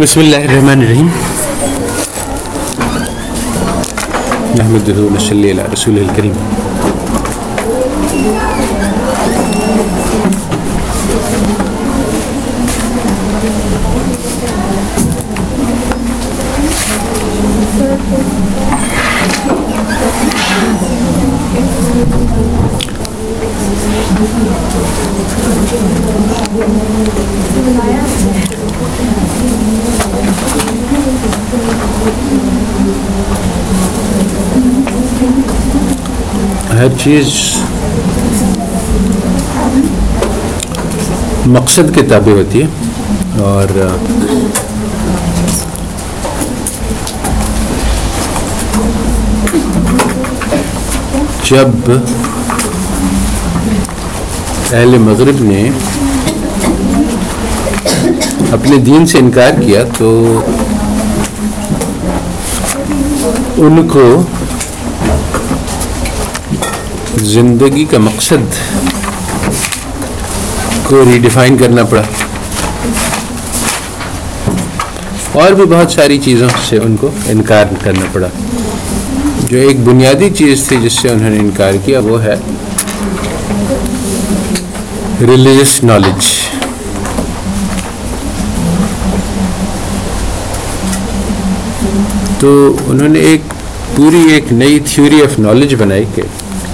بسم اللہ الرحمن الرحیم۔ نحمد نصلی علی رسول الکریم ہر چیز مقصد کے تابع ہوتی ہے اور جب اہل مغرب نے اپنے دین سے انکار کیا تو ان کو زندگی کا مقصد کو ریڈیفائن کرنا پڑا۔ اور بھی بہت ساری چیزوں سے ان کو انکار کرنا پڑا۔ جو ایک بنیادی چیز تھی جس سے انہوں نے انکار کیا وہ ہے ریلیجس نالج تو انہوں نے ایک پوری ایک نئی تھیوری آف نالج بنائی کہ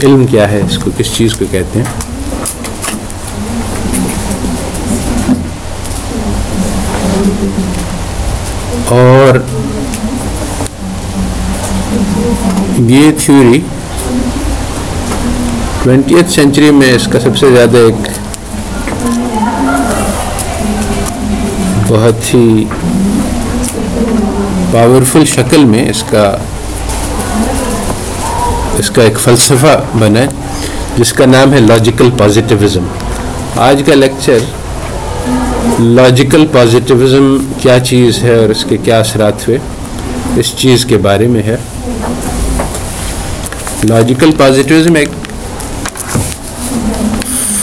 علم کیا ہے، اس کو کس چیز کو کہتے ہیں؟ اور یہ تھیوری ٹوینٹی ایتھ سینچری میں اس کا سب سے زیادہ ایک بہت ہی پاورفل شکل میں اس کا اس کا ایک فلسفہ بنا ہے، جس کا نام ہے لاجیکل پازیٹیوزم آج کا لیکچر لاجیکل پازیٹیوزم کیا چیز ہے اور اس کے کیا اثرات ہوئے، اس چیز کے بارے میں ہے۔ لاجیکل پازیٹیوزم ایک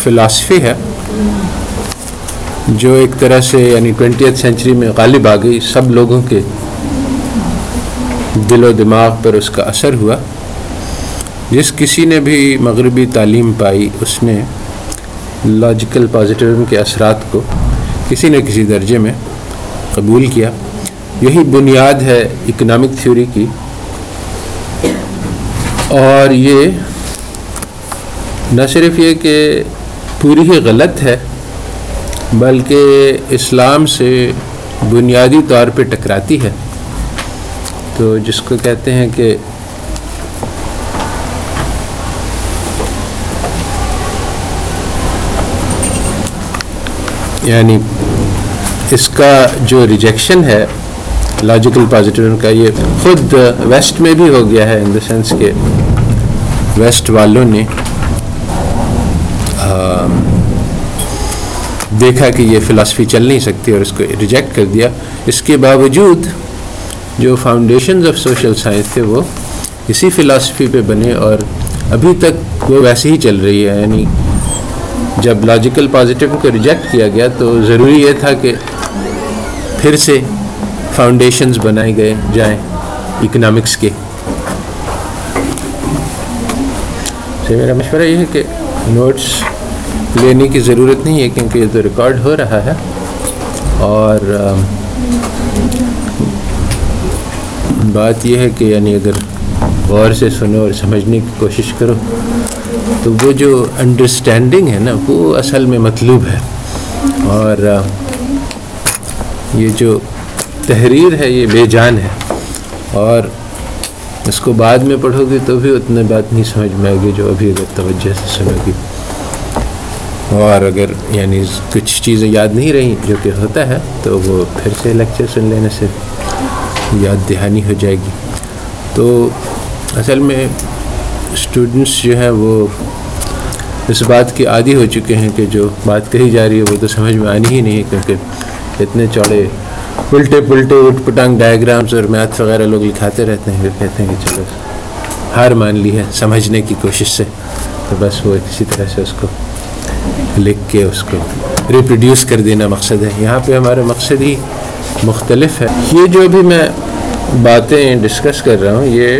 فلاسفی ہے، جو ایک طرح سے یعنی ٹوینٹی ایتھ سینچری میں غالب آ گئی، سب لوگوں کے دل و دماغ پر اس کا اثر ہوا۔ جس کسی نے بھی مغربی تعلیم پائی، اس نے لاجیکل پازیٹیوزم کے اثرات کو کسی نہ کسی درجے میں قبول کیا۔ یہی بنیاد ہے اکنامک تھیوری کی۔ اور یہ نہ صرف یہ کہ پوری ہی غلط ہے، بلکہ اسلام سے بنیادی طور پہ ٹکراتی ہے۔ تو جس کو کہتے ہیں کہ یعنی اس کا جو ریجیکشن ہے لاجیکل پازیٹیو کا، یہ خود ویسٹ میں بھی ہو گیا ہے ان دا سینس کہ ویسٹ والوں نے دیکھا کہ یہ فلاسفی چل نہیں سکتی اور اس کو ریجیکٹ کر دیا۔ اس کے باوجود جو فاؤنڈیشنز آف سوشل سائنس تھے وہ اسی فلاسفی پہ بنے اور ابھی تک وہ ویسے ہی چل رہی ہے۔ یعنی جب لاجیکل پازیٹیو کو ریجیکٹ کیا گیا تو ضروری یہ تھا کہ پھر سے فاؤنڈیشنز بنائے گئے، جائیں اکنامکس کے۔ سے میرا مشورہ یہ ہے کہ نوٹس لینے کی ضرورت نہیں ہے کیونکہ یہ تو ریکارڈ ہو رہا ہے۔ اور بات یہ ہے کہ یعنی اگر غور سے سنو اور سمجھنے کی کوشش کرو تو وہ جو انڈرسٹینڈنگ ہے نا، وہ اصل میں مطلوب ہے۔ اور یہ جو تحریر ہے، یہ بے جان ہے۔ اور اس کو بعد میں پڑھو گی تو بھی اتنے بات نہیں سمجھ میں آئے گی جو ابھی اگر توجہ سے سنو گی۔ اور اگر یعنی کچھ چیزیں یاد نہیں رہیں جو کہ ہوتا ہے، تو وہ پھر سے لیکچر سن لینے سے یاد دہانی ہو جائے گی۔ تو اصل میں اسٹوڈنٹس جو ہیں وہ اس بات کی عادی ہو چکے ہیں کہ جو بات کہی جا رہی ہے وہ تو سمجھ میں آنی ہی نہیں ہے کیونکہ اتنے چوڑے الٹے پلٹے اٹ پٹانگ ڈائیگرامس اور میتھس وغیرہ لوگ لکھاتے رہتے ہیں پھر کہتے ہیں کہ چلو ہار مان لی ہے سمجھنے کی کوشش سے۔ تو بس وہ کسی طرح سے اس کو لکھ کے اس کو ریپروڈیوس کر دینا مقصد ہے۔ یہاں پہ ہمارا مقصد ہی مختلف ہے۔ یہ جو بھی میں باتیں ڈسکس کر رہا ہوں، یہ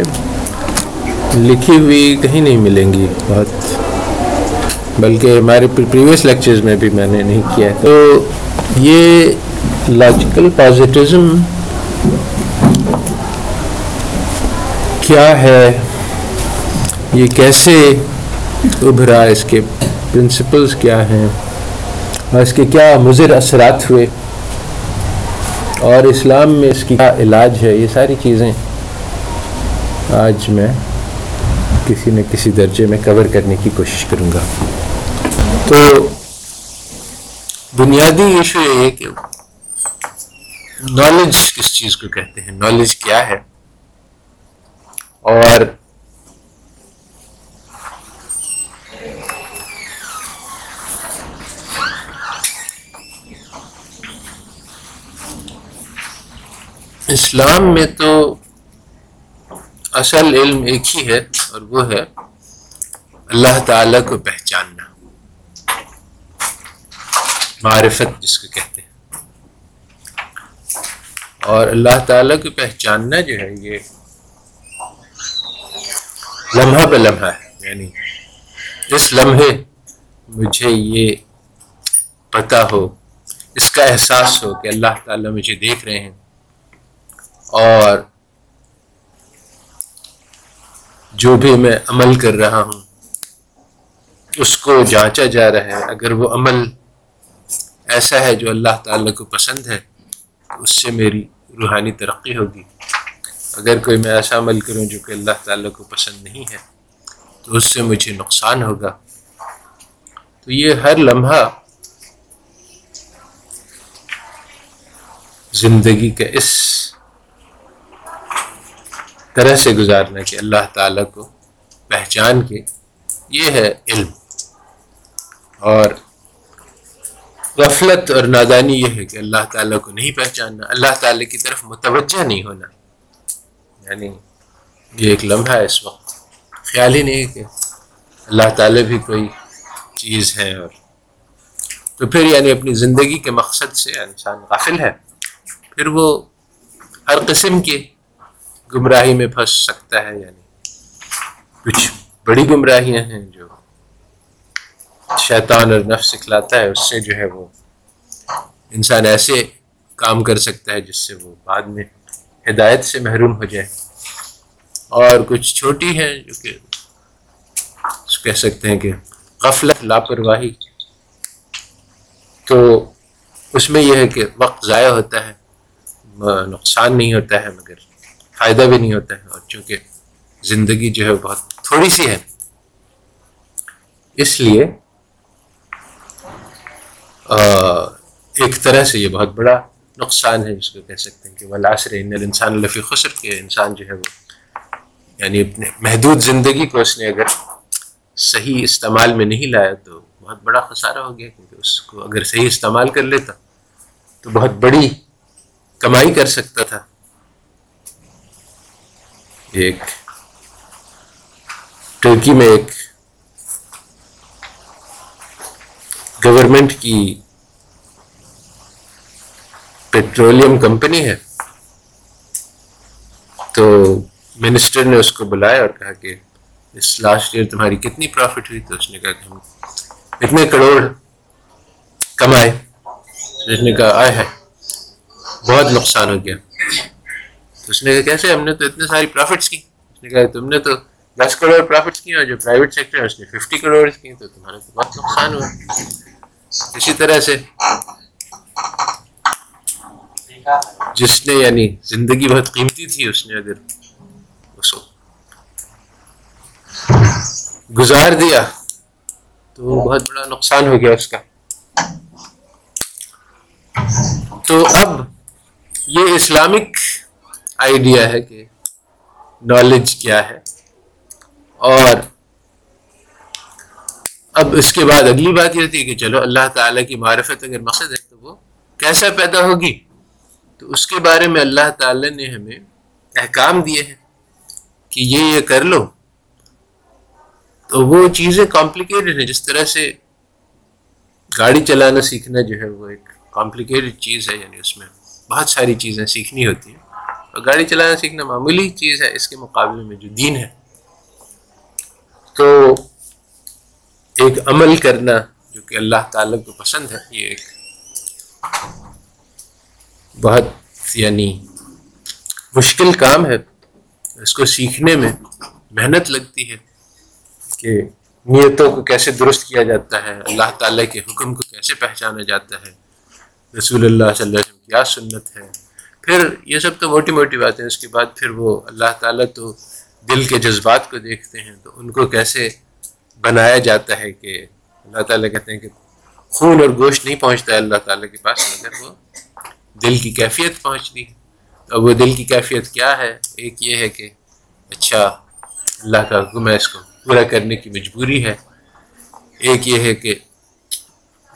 لکھی ہوئی کہیں نہیں ملیں گی بہت بلکہ ہمارے پریویس لیکچرز میں بھی میں نے نہیں کیا۔ تو یہ لاجیکل پازیٹزم کیا ہے؟ یہ کیسے ابھرا؟ اس کے پرنسپلز کیا ہیں؟ اور اس کے کیا مضر اثرات ہوئے؟ اور اسلام میں اس کی کیا علاج ہے؟ یہ ساری چیزیں آج میں کسی نہ کسی درجے میں کور کرنے کی کوشش کروں گا۔ تو بنیادی ایشو یہ ہے کہ نالج کس چیز کو کہتے ہیں؟ نالج کیا ہے؟ اور اسلام میں تو اصل علم ایک ہی ہے۔ اور وہ ہے اللہ تعالیٰ کو پہچاننا۔ معرفت جس کو کہتے ہیں۔ اور اللہ تعالیٰ کو پہچاننا جو ہے یہ لمحہ پہ لمحہ ہے یعنی اس لمحے مجھے یہ پتہ ہو، اس کا احساس ہو کہ اللہ تعالیٰ مجھے دیکھ رہے ہیں۔ اور جو بھی میں عمل کر رہا ہوں، اس کو جانچا جا رہا ہے۔ اگر وہ عمل ایسا ہے جو اللہ تعالیٰ کو پسند ہے اس سے میری روحانی ترقی ہوگی۔ اگر کوئی میں ایسا عمل کروں جو کہ اللہ تعالیٰ کو پسند نہیں ہے، تو اس سے مجھے نقصان ہوگا۔ تو یہ ہر لمحہ زندگی کا اس طرح سے گزارنا کہ اللہ تعالیٰ کو پہچان کے یہ ہے علم۔ اور غفلت اور نادانی یہ ہے کہ اللہ تعالیٰ کو نہیں پہچاننا، اللہ تعالیٰ کی طرف متوجہ نہیں ہونا۔ یعنی یہ ایک لمحہ ہے اس وقت۔ خیال ہی نہیں کہ اللہ تعالیٰ بھی کوئی چیز ہے اور تو پھر یعنی اپنی زندگی کے مقصد سے انسان غافل ہے۔ پھر وہ ہر قسم کے گمراہی میں پھنس سکتا ہے یعنی۔ کچھ بڑی گمراہیاں ہیں جو شیطان اور نفس سکھلاتا ہے، اس سے جو ہے وہ انسان ایسے کام کر سکتا ہے جس سے وہ بعد میں ہدایت سے محروم ہو جائے۔ اور کچھ چھوٹی ہیں جو کہ کہہ سکتے ہیں کہ غفلت، لاپرواہی۔ تو اس میں یہ ہے کہ وقت ضائع ہوتا ہے، نقصان نہیں ہوتا ہے، مگر فائدہ بھی نہیں ہوتا ہے۔ اور چونکہ زندگی جو ہے بہت تھوڑی سی ہے۔ اس لیے ایک طرح سے یہ بہت بڑا نقصان ہے، جس کو کہہ سکتے ہیں کہ ولاسر ان انسان الفی خسر کے انسان جو ہے وہ یعنی اپنے محدود زندگی کو اس نے اگر صحیح استعمال میں نہیں لایا تو بہت بڑا خسارہ ہو گیا، کیونکہ اس کو اگر صحیح استعمال کر لیتا تو بہت بڑی کمائی کر سکتا تھا۔ ایک ٹرکی میں ایک گورنمنٹ کی پیٹرولیم کمپنی ہے۔ تو منسٹر نے اس کو بلایا اور کہا کہ اس لاسٹ ایئر تمہاری کتنی پروفٹ ہوئی؟ تو اس نے کہا کہ ہم اتنے کروڑ کمائے۔ اس نے کہا آئے ہے، بہت نقصان ہو گیا۔ اس نے کہا کیسے ہم نے تو اتنے ساری پروفٹس کی۔ اس نے کہا تم نے تو دس کروڑ پروفٹس کی اور جو پرائیویٹ سیکٹر ہے اس نے ففٹی کروڑ کی، تو تمہارا تو بہت نقصان ہوا۔ اسی طرح سے جس نے یعنی زندگی بہت قیمتی تھی، اس نے اگر اس کو گزار دیا تو بہت بڑا نقصان ہو گیا اس کا۔ تو اب یہ اسلامک آئیڈیا ہے کہ نالج کیا ہے۔ اور اب اس کے بعد اگلی بات یہ ہوتی ہے کہ چلو اللہ تعالیٰ کی معرفت اگر مقصد ہے تو وہ کیسا پیدا ہوگی؟ تو اس کے بارے میں اللہ تعالیٰ نے ہمیں احکام دیے ہیں کہ یہ یہ کر لو۔ تو وہ چیزیں کمپلیکیٹڈ ہیں، جس طرح سے گاڑی چلانا سیکھنا جو ہے وہ ایک کمپلیکیٹڈ چیز ہے یعنی اس میں بہت ساری چیزیں سیکھنی ہوتی ہیں۔ گاڑی چلانا سیکھنا معمولی چیز ہے، اس کے مقابلے میں جو دین ہے۔ تو ایک عمل کرنا جو کہ اللہ تعالیٰ کو پسند ہے، یہ ایک بہت یعنی مشکل کام ہے۔ اس کو سیکھنے میں محنت لگتی ہے کہ نیتوں کو کیسے درست کیا جاتا ہے، اللہ تعالیٰ کے حکم کو کیسے پہچانا جاتا ہے۔ رسول اللہ صلی اللہ علیہ وسلم، کیا سنت ہے۔ پھر یہ سب تو موٹی موٹی باتیں، اس کے بعد پھر وہ اللہ تعالیٰ تو دل کے جذبات کو دیکھتے ہیں، تو ان کو کیسے بنایا جاتا ہے کہ اللہ تعالیٰ کہتے ہیں کہ خون اور گوشت نہیں پہنچتا ہے اللہ تعالیٰ کے پاس، مگر وہ دل کی کیفیت پہنچتی ہے۔ تو وہ دل کی کیفیت کیا ہے؟ ایک یہ ہے کہ اچھا اللہ کا حکم ہے، اس کو پورا کرنے کی مجبوری ہے۔ ایک یہ ہے کہ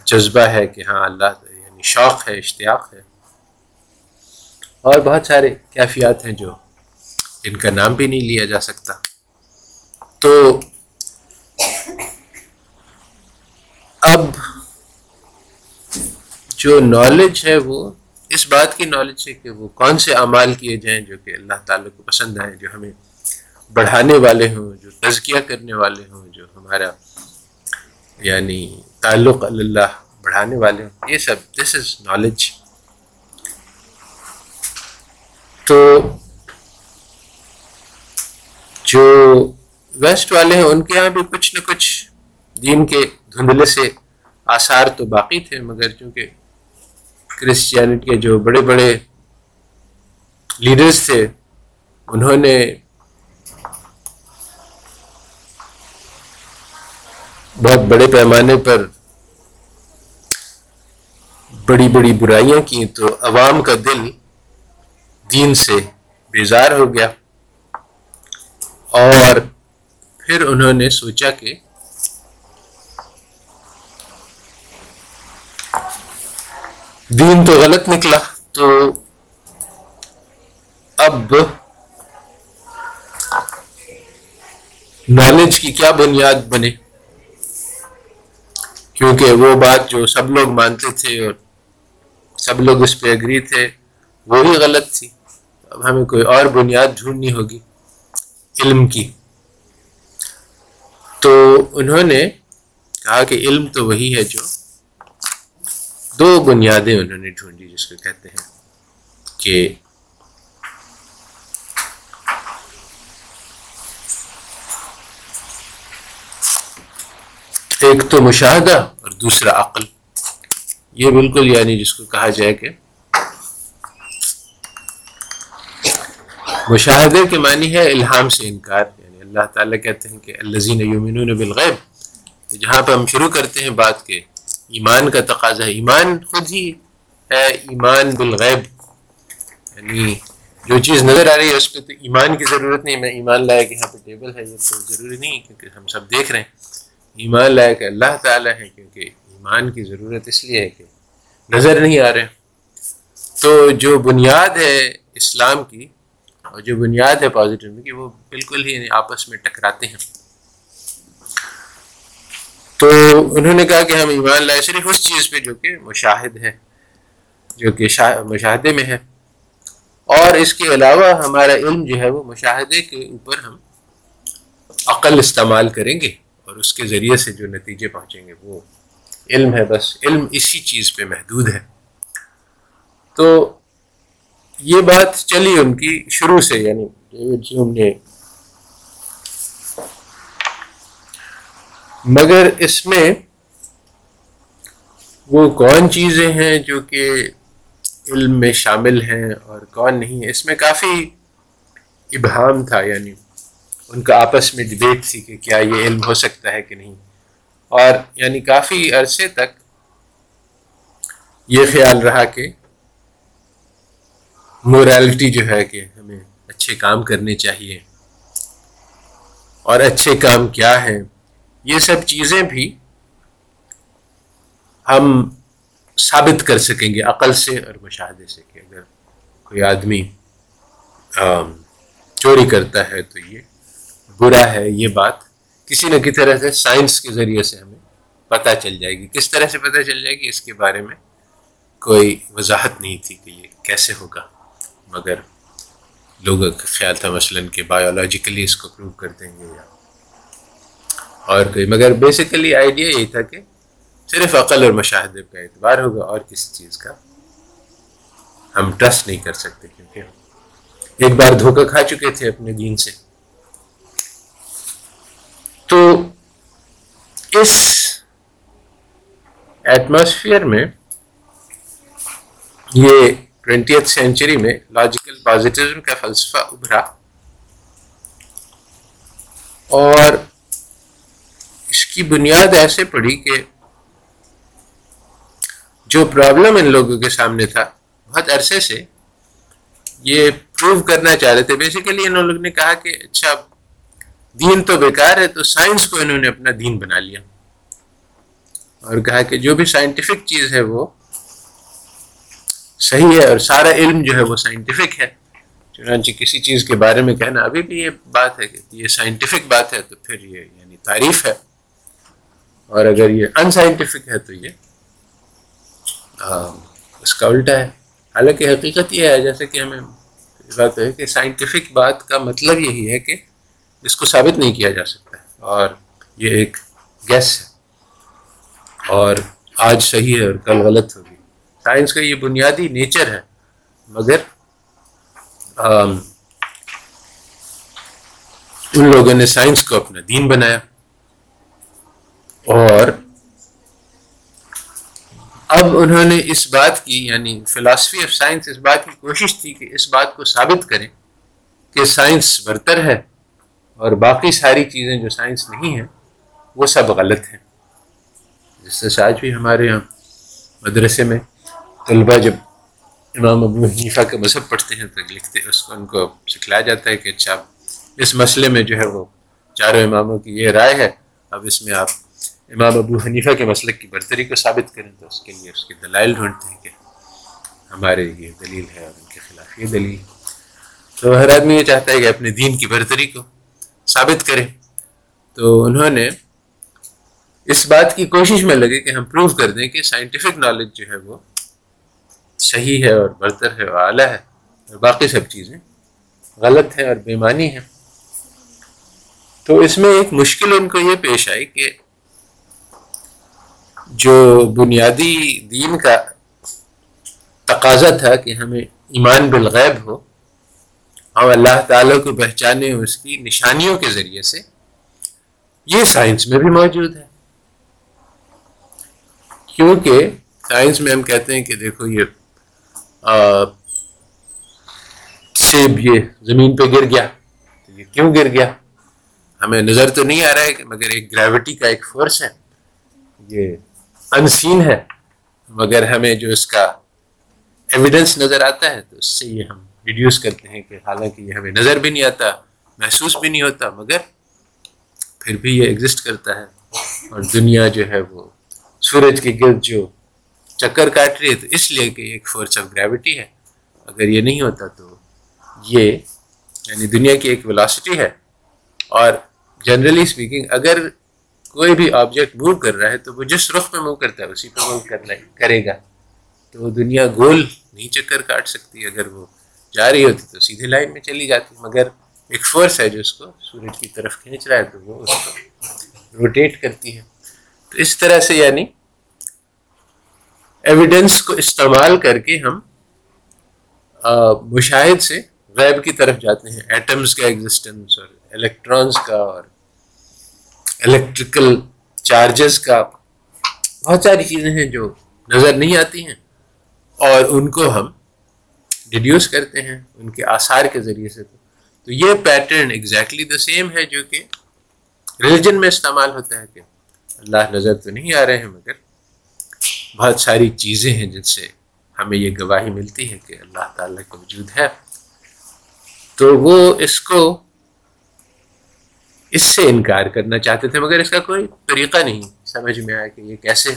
جذبہ ہے کہ ہاں اللہ یعنی شوق ہے، اشتیاق ہے۔ اور بہت سارے کیفیات ہیں جو جن کا نام بھی نہیں لیا جا سکتا۔ تو اب جو نالج ہے وہ، اس بات کی نالج ہے کہ وہ کون سے اعمال کیے جائیں جو کہ اللہ تعالیٰ کو پسند آئیں، جو ہمیں بڑھانے والے ہوں، جو تزکیہ کرنے والے ہوں، جو ہمارا یعنی تعلق اللہ بڑھانے والے ہوں۔ یہ سب دس از نالج تو جو ویسٹ والے ہیں، ان کے یہاں بھی کچھ نہ کچھ دین کے دھندلے سے آثار تو باقی تھے، مگر چونکہ کرسچینٹی کے جو بڑے بڑے لیڈرز تھے، انہوں نے بہت بڑے پیمانے پر بڑی بڑی برائیاں کی تو عوام کا دل دین سے بیزار ہو گیا۔ اور پھر انہوں نے سوچا کہ دین تو غلط نکلا۔ تو اب نالج کی کیا بنیاد بنے؟ کیونکہ وہ بات جو سب لوگ مانتے تھے اور سب لوگ اس پہ اگری تھے۔ وہی غلط تھی۔ اب ہمیں کوئی اور بنیاد ڈھونڈنی ہوگی علم کی۔ تو انہوں نے کہا کہ علم تو وہی ہے جو دو بنیادیں انہوں نے ڈھونڈی جس کو کہتے ہیں کہ ایک تو مشاہدہ اور دوسرا عقل۔ یہ بالکل یعنی جس کو کہا جائے کہ مشاہدے کے معنی ہے الہام سے انکار یعنی اللہ تعالیٰ کہتے ہیں کہ الزین یومنون بالغیب جہاں پہ ہم شروع کرتے ہیں بات کے، ایمان کا تقاضا ہے۔ ایمان خود ہی ہے، ایمان بالغیب۔ یعنی جو چیز نظر آ رہی ہے اس پہ تو ایمان کی ضرورت نہیں، میں ایمان لایا کہ یہاں پہ ٹیبل ہے، یہ تو ضروری نہیں، کیونکہ ہم سب دیکھ رہے ہیں۔ ایمان لایا کہ اللہ تعالیٰ ہے، کیونکہ ایمان کی ضرورت اس لیے ہے کہ نظر نہیں آ رہے۔ تو جو بنیاد ہے اسلام کی اور جو بنیاد ہے پازیٹیو میں کہ وہ بالکل ہی آپس میں ٹکراتے ہیں۔ تو انہوں نے کہا کہ ہم ایمان لائے صرف اس چیز پہ جو کہ مشاہد ہے، جو کہ مشاہدے میں ہے۔ اور اس کے علاوہ ہمارا علم جو ہے وہ مشاہدے کے اوپر ہم عقل استعمال کریں گے اور اس کے ذریعے سے جو نتیجے پہنچیں گے وہ علم ہے بس، علم اسی چیز پہ محدود ہے۔ تو یہ بات چلی ان کی شروع سے یعنی ڈیوڈ ہیوم نے۔ مگر اس میں وہ کون چیزیں ہیں جو کہ علم میں شامل ہیں اور کون نہیں ہے اس میں کافی ابہام تھا یعنی ان کا آپس میں ڈبیٹ تھی کہ کیا یہ علم ہو سکتا ہے کہ نہیں۔ اور یعنی کافی عرصے تک یہ خیال رہا کہ مورالٹی جو ہے کہ ہمیں اچھے کام کرنے چاہیے اور اچھے کام کیا ہیں، یہ سب چیزیں بھی ہم ثابت کر سکیں گے، عقل سے اور مشاہدے سے کہ اگر کوئی آدمی چوری کرتا ہے تو یہ برا ہے، یہ بات کسی نہ کسی طرح سے سائنس کے ذریعے سے ہمیں پتہ چل جائے گی۔ کس طرح سے پتہ چل جائے گی؟ اس کے بارے میں کوئی وضاحت نہیں تھی کہ یہ کیسے ہوگا۔ مگر لوگوں کا خیال تھا مثلاً کہ بایولوجیکلی اس کو پروو کر دیں گے یا اور کوئی۔ مگر بیسیکلی آئیڈیا یہی تھا کہ صرف عقل اور مشاہدے کا اعتبار ہوگا اور کسی چیز کا۔ ہم ٹرسٹ نہیں کر سکتے کیونکہ ایک بار دھوکہ کھا چکے تھے اپنے دین سے۔ تو اس ایٹماسفیئر میں یہ ٹوینٹیتھ سینچری میں لاجیکل پازیٹیزم کا فلسفہ ابھرا اور اس کی بنیاد ایسے پڑی کہ جو پرابلم ان لوگوں کے سامنے تھا، بہت عرصے سے یہ پروو کرنا چاہ رہے تھے۔ بیسیکلی انہوں لوگ نے کہا کہ اچھا دین تو بیکار ہے، تو سائنس کو انہوں نے اپنا دین بنا لیا۔ اور کہا کہ جو بھی سائنٹیفک چیز ہے وہ صحیح ہے اور سارا علم جو ہے وہ سائنٹیفک ہے۔ چنانچہ کسی چیز کے بارے میں کہنا، ابھی بھی یہ بات ہے کہ یہ سائنٹیفک بات ہے تو پھر یہ یعنی تعریف ہے۔ اور اگر یہ ان سائنٹیفک ہے تو یہ اس کا الٹا ہے۔ حالانکہ حقیقت یہ ہے، جیسے کہ ہمیں بات ہے کہ سائنٹیفک بات کا مطلب یہی ہے کہ اس کو ثابت نہیں کیا جا سکتا اور یہ ایک گیس ہے۔ اور آج صحیح ہے اور کل غلط ہوگی۔ سائنس کا یہ بنیادی نیچر ہے، مگر ان لوگوں نے سائنس کو اپنا دین بنایا۔ اور اب انہوں نے اس بات کی یعنی فلاسفی آف سائنس اس بات کی کوشش تھی کہ اس بات کو ثابت کریں کہ سائنس برتر ہے اور باقی ساری چیزیں جو سائنس نہیں ہیں، وہ سب غلط ہیں۔ جس سے آج بھی ہمارے یہاں مدرسے میں طلبا جب امام ابو حنیفہ کا مذہب پڑھتے ہیں تو لکھتے اس کو ان کو سکھلایا جاتا ہے کہ اچھا اس مسئلے میں جو ہے وہ چاروں اماموں کی یہ رائے ہے، اب اس میں آپ امام ابو حنیفہ کے مسلک کی برتری کو ثابت کریں تو اس کے لیے اس کے دلائل ڈھونڈتے ہیں کہ ہمارے یہ دلیل ہے اور ان کے خلاف یہ دلیل۔ تو ہر آدمی یہ چاہتا ہے کہ اپنے دین کی برتری کو ثابت کریں تو انہوں نے اس بات کی کوشش میں لگے کہ ہم پروف کر دیں کہ سائنٹیفک نالج جو ہے وہ صحیح ہے اور برتر ہے اور اعلیٰ ہے، اور باقی سب چیزیں غلط ہیں اور بیمانی ہیں۔ تو اس میں ایک مشکل ان کو یہ پیش آئی کہ جو بنیادی دین کا تقاضا تھا کہ ہمیں ایمان بالغیب ہو ہم اللہ تعالیٰ کو پہچانے اس کی نشانیوں کے ذریعے سے، یہ سائنس میں بھی موجود ہے۔ کیونکہ سائنس میں ہم کہتے ہیں کہ دیکھو یہ سیب یہ زمین پہ گر گیا۔ تو یہ کیوں گر گیا؟ ہمیں نظر تو نہیں آ رہا ہے مگر ایک گریوٹی کا ایک فورس ہے۔ یہ انسین ہے۔ مگر ہمیں جو اس کا ایویڈنس نظر آتا ہے، تو اس سے یہ ہم ریڈیوس کرتے ہیں کہ حالانکہ یہ ہمیں نظر بھی نہیں آتا، محسوس بھی نہیں ہوتا، مگر پھر بھی یہ ایگزسٹ کرتا ہے۔ اور دنیا جو ہے وہ سورج کے گرد جو چکر کاٹ رہی ہے تو اس لیے کہ ایک فورس آف گریوٹی ہے۔ اگر یہ نہیں ہوتا تو یہ یعنی دنیا کی ایک ولاسٹی ہے۔ اور جنرلی اسپیکنگ اگر کوئی بھی آبجیکٹ موو کر رہا ہے تو وہ جس رخ میں موو کرتا ہے، اسی پہ موو کرنا کرے گا۔ تو وہ دنیا گول نہیں چکر کاٹ سکتی، اگر وہ جا رہی ہوتی تو سیدھی لائن میں چلی جاتی۔ مگر ایک فورس ہے جو اس کو سورج کی طرف کھینچ رہا ہے تو وہ اس کو روٹیٹ کرتی ہے۔ تو اس طرح سے یعنی ایویڈنس کو استعمال کر کے ہم مشاہد سے غیب کی طرف جاتے ہیں. ایٹمز کا ایگزسٹنس اور الیکٹرانس کا اور الیکٹریکل چارجز کا بہت ساری چیزیں ہیں جو نظر نہیں آتی ہیں اور ان کو ہم ڈیڈیوس کرتے ہیں ان کے آثار کے ذریعے سے. تو یہ پیٹرن ایگزیکٹلی دا سیم ہے جو کہ ریلیجن میں استعمال ہوتا ہے کہ اللہ نظر تو نہیں آ رہے ہیں مگر بہت ساری چیزیں ہیں جن سے ہمیں یہ گواہی ملتی ہے کہ اللہ تعالیٰ کا وجود ہے۔ تو وہ اس کو اس سے انکار کرنا چاہتے تھے، مگر اس کا کوئی طریقہ نہیں۔ سمجھ میں آیا کہ یہ کیسے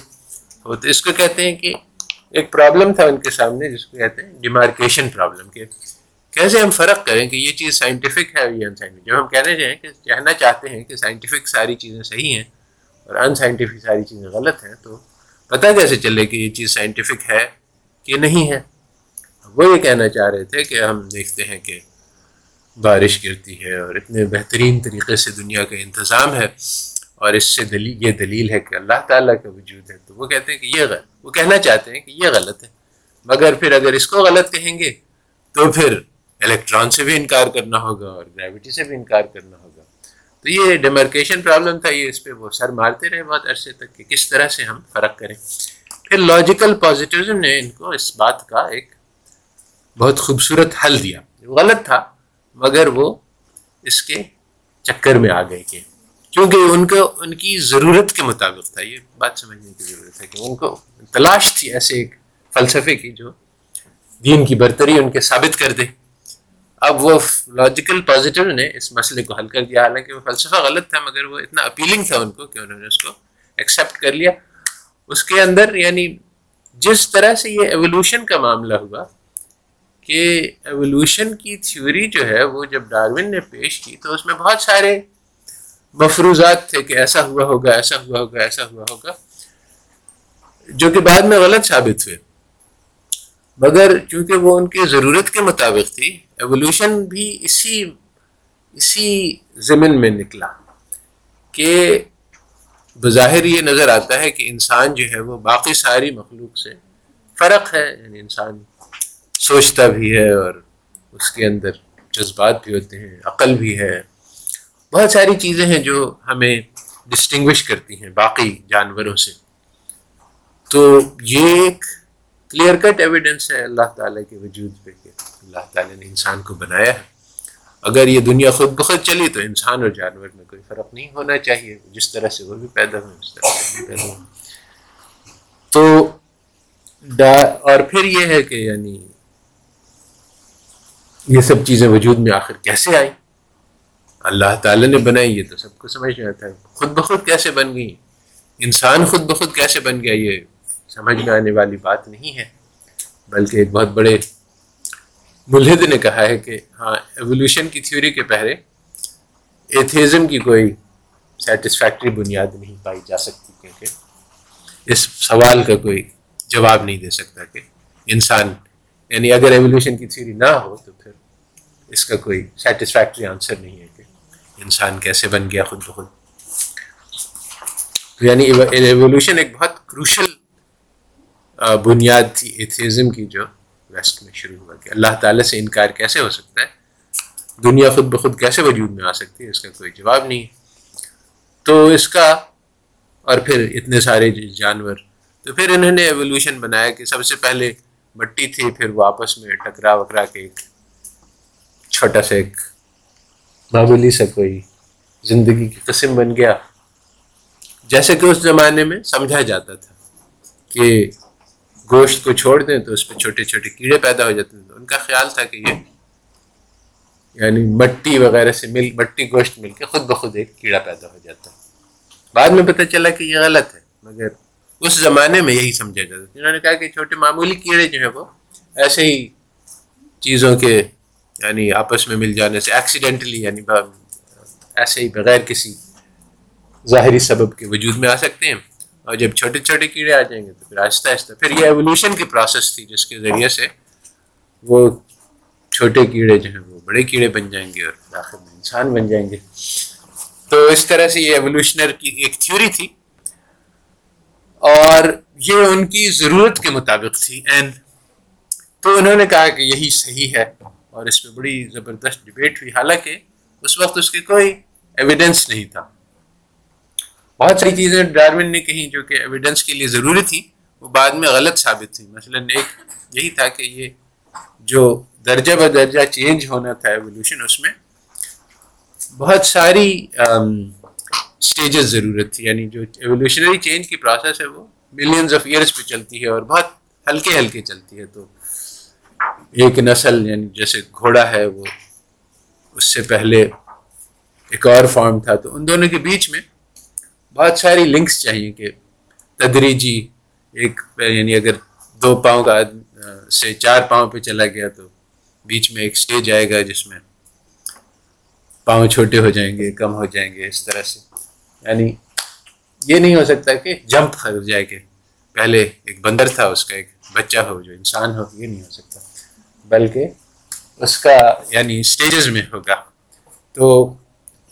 ہو تو اس کو کہتے ہیں کہ ایک پرابلم تھا ان کے سامنے، جس کو کہتے ہیں ڈیمارکیشن پرابلم کہ کیسے ہم فرق کریں کہ یہ چیز سائنٹیفک ہے یا ان سائنٹیفک جب ہم کہنے جائیں کہ کہنا چاہتے ہیں کہ سائنٹیفک ساری چیزیں صحیح ہیں اور ان سائنٹیفک ساری چیزیں غلط ہیں، تو پتہ کیسے چلے کہ یہ چیز سائنٹیفک ہے کہ نہیں ہے؟ وہ یہ کہنا چاہ رہے تھے کہ ہم دیکھتے ہیں کہ بارش گرتی ہے اور اتنے بہترین طریقے سے دنیا کا انتظام ہے اور اس سے دلیل، یہ دلیل ہے کہ اللہ تعالیٰ کا وجود ہے۔ تو وہ کہتے ہیں کہ یہ غلط، وہ کہنا چاہتے ہیں کہ یہ غلط ہے۔ مگر پھر اگر اس کو غلط کہیں گے تو پھر الیکٹران سے بھی انکار کرنا ہوگا اور گریوٹی سے بھی انکار کرنا ہوگا۔ تو یہ ڈیمارکیشن پرابلم تھا، یہ اس پہ وہ سر مارتے رہے بہت عرصے تک کہ کس طرح سے ہم فرق کریں۔ پھر لاجیکل پازیٹیوزم نے ان کو اس بات کا ایک بہت خوبصورت حل دیا۔ غلط تھا، مگر وہ اس کے چکر میں آ گئے کہ کیونکہ ان کو، ان کی ضرورت کے مطابق تھا، یہ بات سمجھنے کی ضرورت ہے کہ ان کو تلاش تھی ایسے ایک فلسفے کی جو دین کی برتری ان کے ثابت کر دے۔ اب وہ لاجیکل پازیٹیو نے اس مسئلے کو حل کر دیا. حالانکہ وہ فلسفہ غلط تھا، مگر وہ اتنا اپیلنگ تھا ان کو کہ انہوں نے اس کو ایکسیپٹ کر لیا. اس کے اندر یعنی جس طرح سے یہ ایولیوشن کا معاملہ ہوا کہ ایولیوشن کی تھیوری جو ہے، وہ جب ڈاروین نے پیش کی تو اس میں بہت سارے مفروضات تھے کہ ایسا ہوا ہوگا، ایسا ہوا ہوگا، ایسا ہوا ہوگا، جو کہ بعد میں غلط ثابت ہوئے۔ مگر چونکہ وہ ان کی ضرورت کے مطابق تھی ایولیوشن بھی اسی اسی زمین میں نکلا کہ بظاہر یہ نظر آتا ہے کہ انسان جو ہے وہ باقی ساری مخلوق سے فرق ہے یعنی انسان سوچتا بھی ہے اور اس کے اندر جذبات بھی ہوتے ہیں، عقل بھی ہے۔ بہت ساری چیزیں ہیں جو ہمیں ڈسٹنگوش کرتی ہیں باقی جانوروں سے۔ تو یہ ایک کلیئر کٹ ایویڈنس ہے اللہ تعالیٰ کے وجود پہ کہ اللہ تعالیٰ نے انسان کو بنایا ہے۔ اگر یہ دنیا خود بخود چلی تو انسان اور جانور میں کوئی فرق نہیں ہونا چاہیے۔ جس طرح سے وہ بھی پیدا ہو اس طرح سے بھی پیدا ہو تو اور پھر یہ ہے کہ یعنی یہ سب چیزیں وجود میں آخر کیسے آئی اللہ تعالیٰ نے بنائی، یہ تو سب کو سمجھ میں آتا ہے۔ خود بخود کیسے بن گئی انسان خود بخود کیسے بن گیا؟ یہ سمجھ میں آنے والی بات نہیں ہے، بلکہ ایک بہت بڑے ملحد نے کہا ہے کہ ہاں ایولیوشن کی تھیوری کے پہلے ایتھیزم کی کوئی سیٹسفیکٹری بنیاد نہیں پائی جا سکتی، کیونکہ اس سوال کا کوئی جواب نہیں دے سکتا کہ انسان یعنی اگر ایولیوشن کی تھیوری نہ ہو تو پھر اس کا کوئی سیٹسفیکٹری آنسر نہیں ہے کہ انسان کیسے بن گیا خود بخود۔ یعنی ایولیوشن ایک بہت کروشل بنیاد تھی ایتھیزم کی جو ویسٹ میں شروع ہوا کہ اللہ تعالیٰ سے انکار کیسے ہو سکتا ہے؟ دنیا خود بخود کیسے وجود میں آ سکتی ہے؟ اس کا کوئی جواب نہیں۔ تو اس کا، اور پھر اتنے سارے جانور۔ تو پھر انہوں نے ایولیوشن بنایا کہ سب سے پہلے مٹی تھی، پھر وہ آپس میں ٹکرا وکرا کے ایک چھوٹا سا ایک معمولی سا کوئی زندگی کی قسم بن گیا۔ جیسے کہ اس زمانے میں سمجھا جاتا تھا کہ گوشت کو چھوڑ دیں تو اس پہ چھوٹے چھوٹے کیڑے پیدا ہو جاتے ہیں۔ تو ان کا خیال تھا کہ یہ یعنی مٹی وغیرہ سے مل، مٹی گوشت مل کے خود بخود ایک کیڑا پیدا ہو جاتا ہے۔ بعد میں پتہ چلا کہ یہ غلط ہے، مگر اس زمانے میں یہی سمجھا جاتا تھا۔ انہوں نے کہا کہ چھوٹے معمولی کیڑے جو ہیں وہ ایسے ہی چیزوں کے یعنی آپس میں مل جانے سے ایکسیڈنٹلی یعنی ایسے ہی بغیر کسی ظاہری سبب کے وجود میں آ سکتے ہیں۔ اور جب چھوٹے چھوٹے کیڑے آ جائیں گے تو پھر آہستہ آہستہ، پھر یہ ایولیوشن کی پروسیس تھی جس کے ذریعے سے وہ چھوٹے کیڑے جو ہیں وہ بڑے کیڑے بن جائیں گے اور آخر میں انسان بن جائیں گے۔ تو اس طرح سے یہ ایولیوشنر کی ایک تھیوری تھی۔ اور یہ ان کی ضرورت کے مطابق تھی۔ اینڈ تو انہوں نے کہا کہ یہی صحیح ہے۔ اور اس پہ بڑی زبردست ڈبیٹ ہوئی۔ حالانکہ اس وقت اس کے کوئی ایویڈنس نہیں تھا۔ بہت ساری چیزیں ڈاروین نے کہیں جو کہ ایویڈنس کے لیے ضروری تھی وہ بعد میں غلط ثابت تھی مثلاً ایک یہی تھا کہ یہ جو درجہ بدرجہ چینج ہونا تھا ایولیوشن اس میں بہت ساری اسٹیجز ضرورت تھی۔ یعنی جو ایولیوشنری چینج کی پروسیس ہے، وہ ملینز آف ایئرس پہ چلتی ہے اور بہت ہلکے ہلکے چلتی ہے۔ تو ایک نسل یعنی جیسے گھوڑا ہے، وہ اس سے پہلے ایک اور فارم تھا۔ تو ان دونوں کے بیچ میں بہت ساری لنکس چاہیے کہ تدریجی ایک یعنی اگر دو پاؤں کا، سے چار پاؤں پہ چلا گیا تو بیچ میں ایک سٹیج آئے گا جس میں پاؤں چھوٹے ہو جائیں گے، کم ہو جائیں گے، اس طرح سے. یعنی یہ نہیں ہو سکتا کہ جمپ کر جائے کہ پہلے ایک بندر تھا، اس کا ایک بچہ ہو، جو انسان ہو، یہ نہیں ہو سکتا. بلکہ اس کا یعنی اسٹیجز میں ہوگا. تو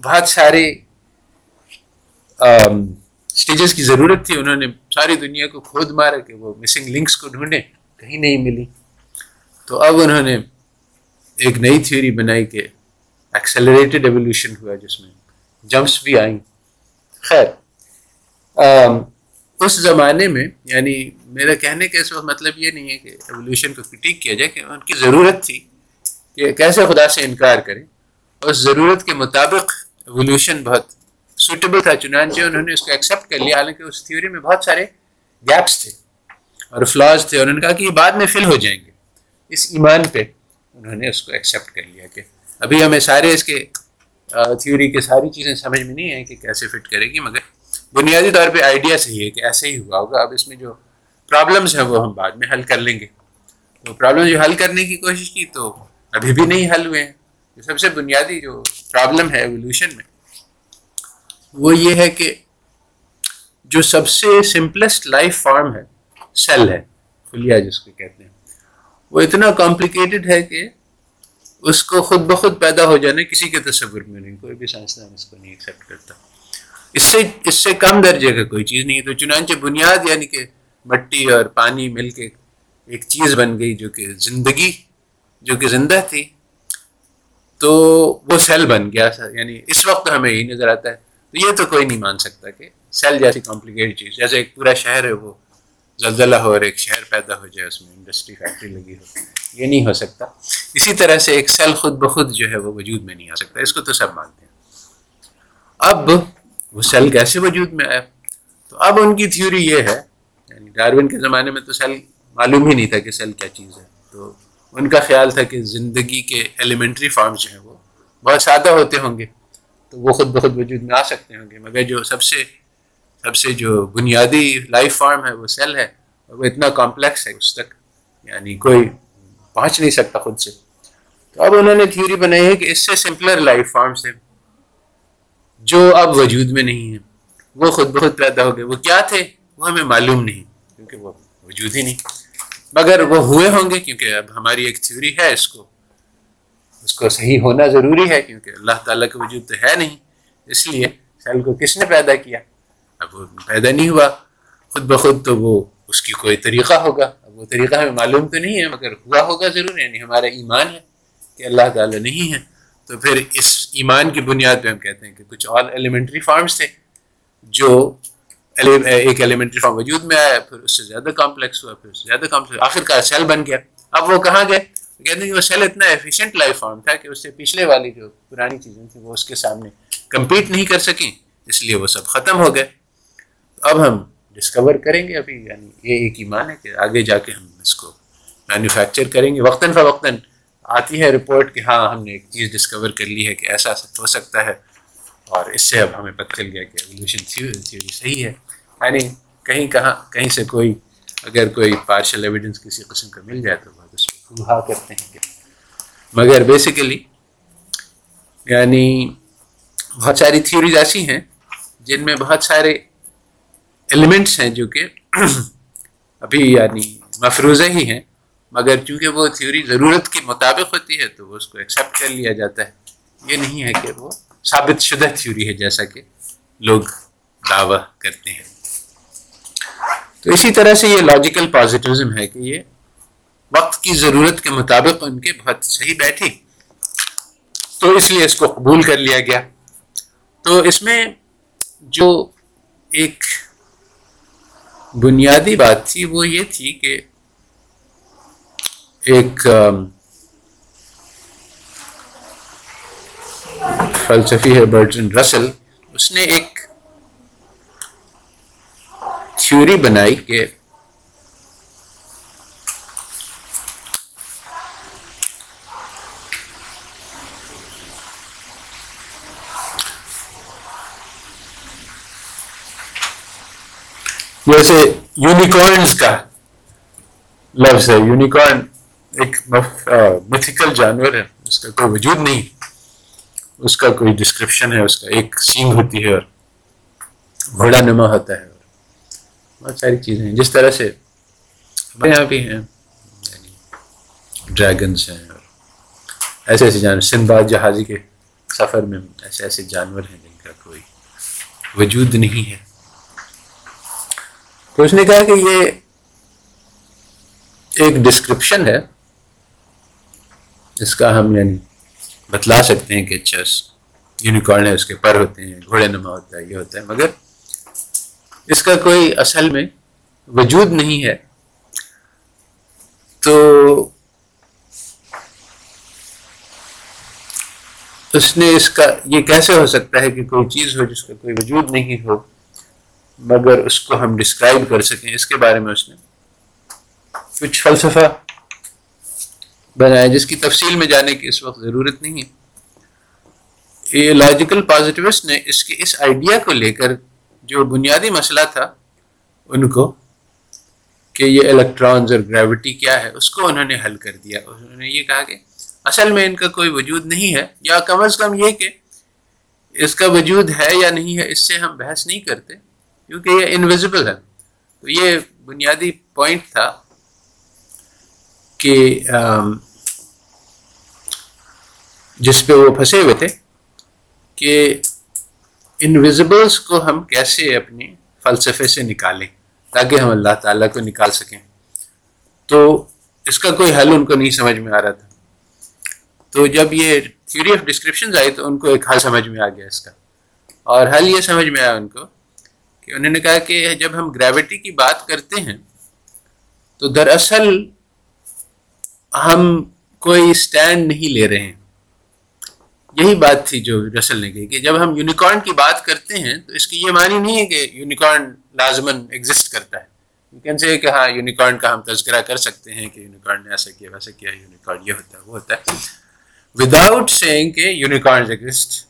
بہت سارے اسٹیجز کی ضرورت تھی، انہوں نے ساری دنیا کو کھود مارا کہ وہ مسنگ لنکس کو ڈھونڈے کہیں نہیں ملی۔ تو اب انہوں نے ایک نئی تھیوری بنائی کہ ایکسلریٹڈ ایولیوشن ہوا، جس میں جمپس بھی آئیں۔ خیر اس زمانے میں یعنی میرا کہنے کا اس وقت مطلب یہ نہیں ہے کہ ایولیوشن کو کٹیک کیا جائے، کہ ان کی ضرورت تھی کہ کیسے خدا سے انکار کریں۔ اس ضرورت کے مطابق ایولیوشن بہت سوٹیبل تھا چنانچہ انہوں نے اس کو ایکسیپٹ کر لیا، حالانکہ اس تھیوری میں بہت سارے گیپس تھے اور فلاز تھے، انہوں نے کہا کہ یہ بعد میں فل ہو جائیں گے۔ اس ایمان پہ انہوں نے اس کو ایکسیپٹ کر لیا کہ ابھی ہمیں سارے اس کے تھیوری کے ساری چیزیں سمجھ میں نہیں آئیں کہ کیسے فٹ کرے گی، مگر بنیادی طور پہ آئیڈیا صحیح ہے کہ ایسے ہی ہوا ہوگا۔ اب اس میں جو پرابلمس ہیں وہ ہم بعد میں حل کر لیں گے۔ تو پرابلم جو حل کرنے کی کوشش کی تو ابھی بھی نہیں حل ہوئے ہیں۔ سب سے بنیادی جو پرابلم ہے ایولیوشن میں وہ یہ ہے کہ جو سب سے سمپلسٹ لائف فارم ہے سیل ہے فلیا جس کو کہتے ہیں، وہ اتنا کمپلیکیٹڈ ہے کہ اس کو خود بخود پیدا ہو جانا کسی کے تصور میں نہیں، کوئی بھی سائنسدان اس کو نہیں ایکسیپٹ کرتا۔ اس سے اس سے کم درجے کا کوئی چیز نہیں ہے تو چنانچہ بنیاد یعنی کہ مٹی اور پانی مل کے ایک چیز بن گئی جو کہ زندگی، جو کہ زندہ تھی، تو وہ سیل بن گیا۔ یعنی اس وقت ہمیں یہی نظر آتا ہے۔ یہ تو کوئی نہیں مان سکتا کہ سیل جیسی کمپلیکیٹڈ چیز، جیسے ایک پورا شہر ہے وہ، زلزلہ ہو اور ایک شہر پیدا ہو جائے، اس میں انڈسٹری فیکٹری لگی ہو، یہ نہیں ہو سکتا۔ اسی طرح سے ایک سیل خود بخود جو ہے وہ وجود میں نہیں آ سکتا، اس کو تو سب مانتے ہیں۔ اب وہ سیل کیسے وجود میں آیا؟ تو اب ان کی تھیوری یہ ہے یعنی ڈاروین کے زمانے میں تو سیل معلوم ہی نہیں تھا کہ سیل کیا چیز ہے۔ تو ان کا خیال تھا کہ زندگی کے ایلیمنٹری فارمز جو ہیں وہ بہت سادہ ہوتے ہوں گے۔ تو وہ خود بخود وجود میں آ سکتے ہوں گے۔ مگر جو سب سے سب سے جو بنیادی لائف فارم ہے، وہ سیل ہے اور وہ اتنا کمپلیکس ہے اس تک۔ یعنی کوئی پہنچ نہیں سکتا خود سے۔ تو اب انہوں نے تھیوری بنائی ہے کہ اس سے سمپلر لائف فارمس ہیں۔ جو اب وجود میں نہیں ہیں۔ وہ خود بخود پیدا ہو گئے۔ وہ کیا تھے؟ وہ ہمیں معلوم نہیں، کیونکہ وہ وجود ہی نہیں۔ مگر وہ ہوئے ہوں گے، کیونکہ اب ہماری ایک تھیوری ہے اس کو۔ اس کو صحیح ہونا ضروری ہے کیونکہ اللہ تعالیٰ کا وجود تو ہے نہیں۔ اس لیے سیل کو کس نے پیدا کیا؟ اب وہ پیدا نہیں ہوا۔ خود بخود تو وہ اس کی کوئی طریقہ ہوگا۔ اب وہ طریقہ ہمیں معلوم تو نہیں ہے، مگر ہوا ہوگا ضرور یعنی ہمارا ایمان ہے کہ اللہ تعالیٰ نہیں ہے۔ تو پھر اس ایمان کی بنیاد پہ ہم کہتے ہیں کہ کچھ اور ایلیمنٹری فارمس تھے جو ایک ایلیمنٹری فارم وجود میں آیا، پھر اس سے زیادہ کمپلیکس ہوا، پھر اس سے زیادہ کمپلیکس آخر کا سیل بن گیا۔ اب وہ کہاں گئے؟ کہتے ہیں کہ وہ سیل اتنا ایفیشینٹ لائف فارم تھا کہ اس سے پچھلے والی جو پرانی چیزیں تھیں وہ اس کے سامنے کمپیٹ نہیں کر سکیں، اس لیے وہ سب ختم ہو گئے۔ اب ہم ڈسکور کریں گے ابھی یعنی یہ ایک ایمان ہے کہ آگے جا کے ہم اس کو مینوفیکچر کریں گے۔ وقتاً فوقتاً آتی ہے رپورٹ کہ ہاں ہم نے ایک چیز ڈسکور کر لی ہے کہ ایسا ہو سکتا ہے۔ اور اس سے اب ہمیں پتہ چل گیا کہ ایولیوشن تھیوری صحیح ہے۔ یعنی کہیں کہاں، کہیں سے کوئی، اگر کوئی پارشل ایویڈنس کسی قسم کا مل جائے تو بہت اس کو کرتے ہیں۔ مگر بیسیکلی یعنی بہت ساری تھیوریز ایسی ہیں جن میں بہت سارے ایلیمنٹس ہیں جو کہ ابھی یعنی مفروضے ہی ہیں، مگر چونکہ وہ تھیوری ضرورت کے مطابق ہوتی ہے تو وہ اس کو ایکسیپٹ کر لیا جاتا ہے۔ یہ نہیں ہے کہ وہ ثابت شدہ تھیوری ہے جیسا کہ لوگ دعویٰ کرتے ہیں۔ تو اسی طرح سے یہ لاجیکل پازیٹیوزم ہے کہ یہ وقت کی ضرورت کے مطابق ان کے بہت صحیح بیٹھی۔ تو اس لیے اس کو قبول کر لیا گیا۔ تو اس میں جو ایک بنیادی بات تھی وہ یہ تھی کہ ایک فلسفی ہے برٹن رسل، اس نے ایک تھیوری بنائی کہ جیسے یونیکارنس کا لفظ ہے. یونیکارن ایک میتھیکل جانور ہے. اس کا کوئی وجود نہیں. اس کا کوئی ڈسکرپشن ہے. اس کا ایک سینگ ہوتی ہے اور گھوڑا نما ہوتا ہے. اور بہت ساری چیزیں ہیں. جس طرح سے ہمارے یہاں بھی ہیں. یعنی ڈریگنس ہیں اور ایسے ایسے جانور. سندباد جہازی کے سفر میں ایسے ایسے جانور ہیں جن کا کوئی وجود نہیں ہے. تو اس نے کہا کہ یہ ایک ڈسکرپشن ہے اس کا ہم یعنی بتلا سکتے ہیں کہ اچھا یونیکارن ہے اس کے پر ہوتے ہیں، گھوڑے نما ہوتا ہے، یہ ہوتا ہے، مگر اس کا کوئی اصل میں وجود نہیں ہے۔ تو اس نے اس کا یہ کیسے ہو سکتا ہے کہ کوئی چیز ہو جس کا کوئی وجود نہیں ہو؟ مگر اس کو ہم ڈسکرائب کر سکیں اس کے بارے میں اس نے کچھ فلسفہ بنایا جس کی تفصیل میں جانے کی اس وقت ضرورت نہیں ہے۔ یہ لاجیکل پازیٹیوسٹ نے اس کے اس آئیڈیا کو لے کر جو بنیادی مسئلہ تھا، ان کو کہ یہ الیکٹرانز اور گریوٹی کیا ہے، اس کو انہوں نے حل کر دیا۔ انہوں نے یہ کہا کہ اصل میں ان کا کوئی وجود نہیں ہے، یا کم از کم یہ کہ اس کا وجود ہے یا نہیں ہے، اس سے ہم بحث نہیں کرتے۔ کیونکہ یہ انویزیبل ہے۔ تو یہ بنیادی پوائنٹ تھا کہ جس پہ وہ پھنسے ہوئے تھے کہ انویزیبلس کو ہم کیسے اپنی فلسفے سے نکالیں تاکہ ہم اللہ تعالیٰ کو نکال سکیں۔ تو اس کا کوئی حل ان کو نہیں سمجھ میں آ رہا تھا۔ تو جب یہ تھیوری آف ڈسکرپشن آئی تو ان کو ایک حل سمجھ میں آ گیا اس کا۔ اور حل یہ سمجھ میں آیا ان کو کہ انہوں نے کہا کہ جب ہم گریوٹی کی بات کرتے ہیں، تو دراصل ہم کوئی اسٹینڈ نہیں لے رہے ہیں۔ یہی بات تھی جو رسل نے کہی کہ جب ہم یونیکارن کی بات کرتے ہیں، تو اس کی یہ معنی نہیں ہے کہ یونیکارن لازمن ایگزسٹ کرتا ہے۔ کین سے کہ ہاں یونیکارن کا ہم تذکرہ کر سکتے ہیں کہ یونیکارن نے ایسا کیا، ویسا کیا یونیکارن یہ ہوتا ہے، وہ ہوتا ہے۔ وداؤٹ سینگ کہ یونیکارن ایگزسٹ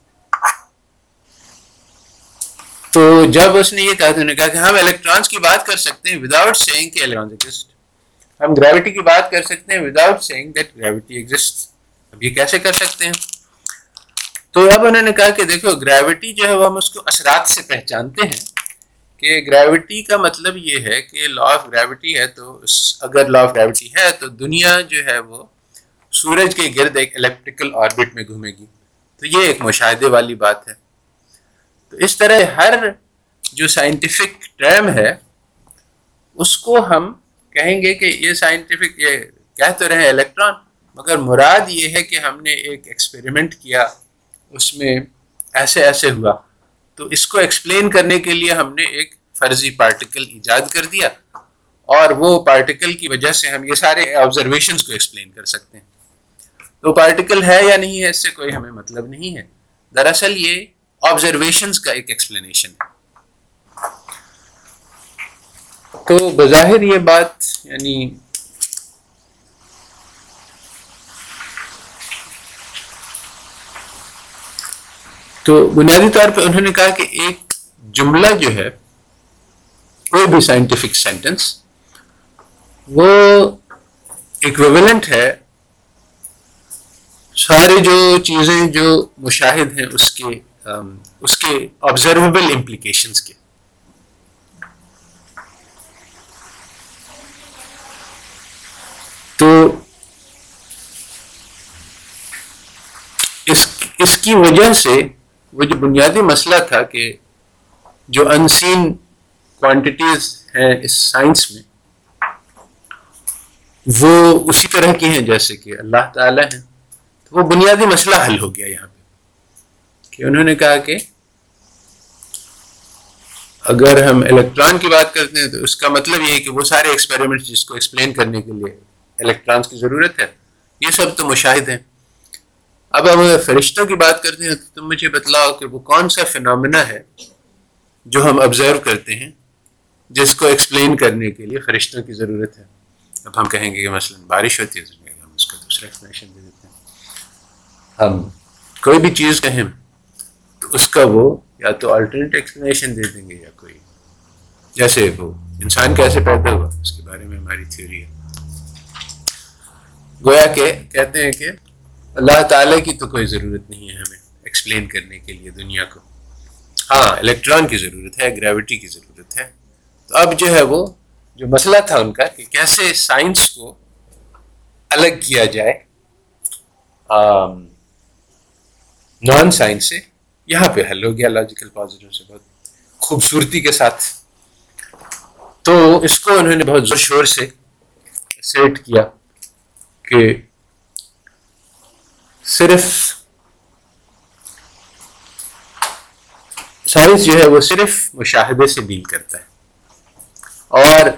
تو جب اس نے یہ کہا تو نے کہا کہ ہم الیکٹرانس کی بات کر سکتے ہیں وداؤٹ سینگ کہ الیکٹرانس ایگزسٹ ہم گریوٹی کی بات کر سکتے ہیں without saying that gravity exist اب یہ کیسے کر سکتے ہیں؟ تو اب انہوں نے کہا کہ دیکھو گریوٹی جو ہے وہ ہم اس کو اثرات سے پہچانتے ہیں۔ کہ گریوٹی کا مطلب یہ ہے کہ لا آف گریوٹی ہے تو اگر لا آف گریوٹی ہے تو دنیا جو ہے وہ سورج کے گرد ایک الیکٹریکل آربٹ میں گھومے گی۔ تو یہ ایک مشاہدے والی بات ہے۔ تو اس طرح ہر جو سائنٹیفک ٹرم ہے، اس کو ہم کہیں گے کہ یہ سائنٹیفک یہ کہہ تو رہے الیکٹران مگر مراد یہ ہے کہ ہم نے ایک ایکسپیریمنٹ کیا، اس میں ایسے ایسے ہوا۔ تو اس کو ایکسپلین کرنے کے لیے ہم نے ایک فرضی پارٹیکل ایجاد کر دیا، اور وہ پارٹیکل کی وجہ سے ہم یہ سارے آبزرویشنس کو ایکسپلین کر سکتے ہیں۔ تو پارٹیکل ہے یا نہیں ہے، اس سے کوئی ہمیں مطلب نہیں ہے۔ دراصل یہ آبزرویشنس کا ایک ایکسپلینیشن ہے تو بظاہر یہ بات یعنی تو بنیادی طور پہ انہوں نے کہا کہ ایک جملہ جو ہے کوئی بھی سائنٹیفک سینٹینس وہ ایکویولنٹ ہے سارے جو چیزیں جو مشاہد ہیں اس کے اس کے آبزرویبل امپلیکیشنس کے۔ تو اس اس کی وجہ سے وہ جو بنیادی مسئلہ تھا کہ جو انسین کوانٹیٹیز ہیں اس سائنس میں، وہ اسی طرح کی ہیں جیسے کہ اللہ تعالیٰ ہیں۔ تو وہ بنیادی مسئلہ حل ہو گیا یہاں پہ۔ کہ انہوں نے کہا کہ اگر ہم الیکٹران کی بات کرتے ہیں تو اس کا مطلب یہ ہے کہ وہ سارے ایکسپیریمنٹ جس کو ایکسپلین کرنے کے لیے الیکٹرانس کی ضرورت ہے، یہ سب تو مشاہد ہیں۔ اب ہم فرشتوں کی بات کرتے ہیں تو تم مجھے بتلاؤ کہ وہ کون سا فنامنا ہے جو ہم آبزرو کرتے ہیں، جس کو ایکسپلین کرنے کے لیے فرشتوں کی ضرورت ہے۔ اب ہم کہیں گے کہ مثلا بارش ہوتی ہے، ہم اس کا دوسرا ایکسپلینیشن دے دیتے ہیں۔ ہم کوئی بھی چیز کہیں اس کا وہ یا تو آلٹرنیٹ ایکسپلینیشن دے دیں گے یا کوئی۔ جیسے وہ انسان کیسے پیدا ہوا، اس کے بارے میں ہماری تھیوری ہے۔ گویا کہ کہتے ہیں کہ اللہ تعالیٰ کی تو کوئی ضرورت نہیں ہے ہمیں ایکسپلین کرنے کے لیے دنیا کو۔ ہاں الیکٹران کی ضرورت ہے گریوٹی کی ضرورت ہے۔ تو اب جو ہے وہ، جو مسئلہ تھا ان کا کہ کیسے سائنس کو الگ کیا جائے نان سائنس سے یہاں پہ حل ہو گیا لاجیکل پازیٹیو سے بہت خوبصورتی کے ساتھ۔ تو اس کو انہوں نے بہت زور شور سے سیٹ کیا کہ صرف سائنس جو ہے وہ صرف مشاہدے سے ڈیل کرتا ہے۔ اور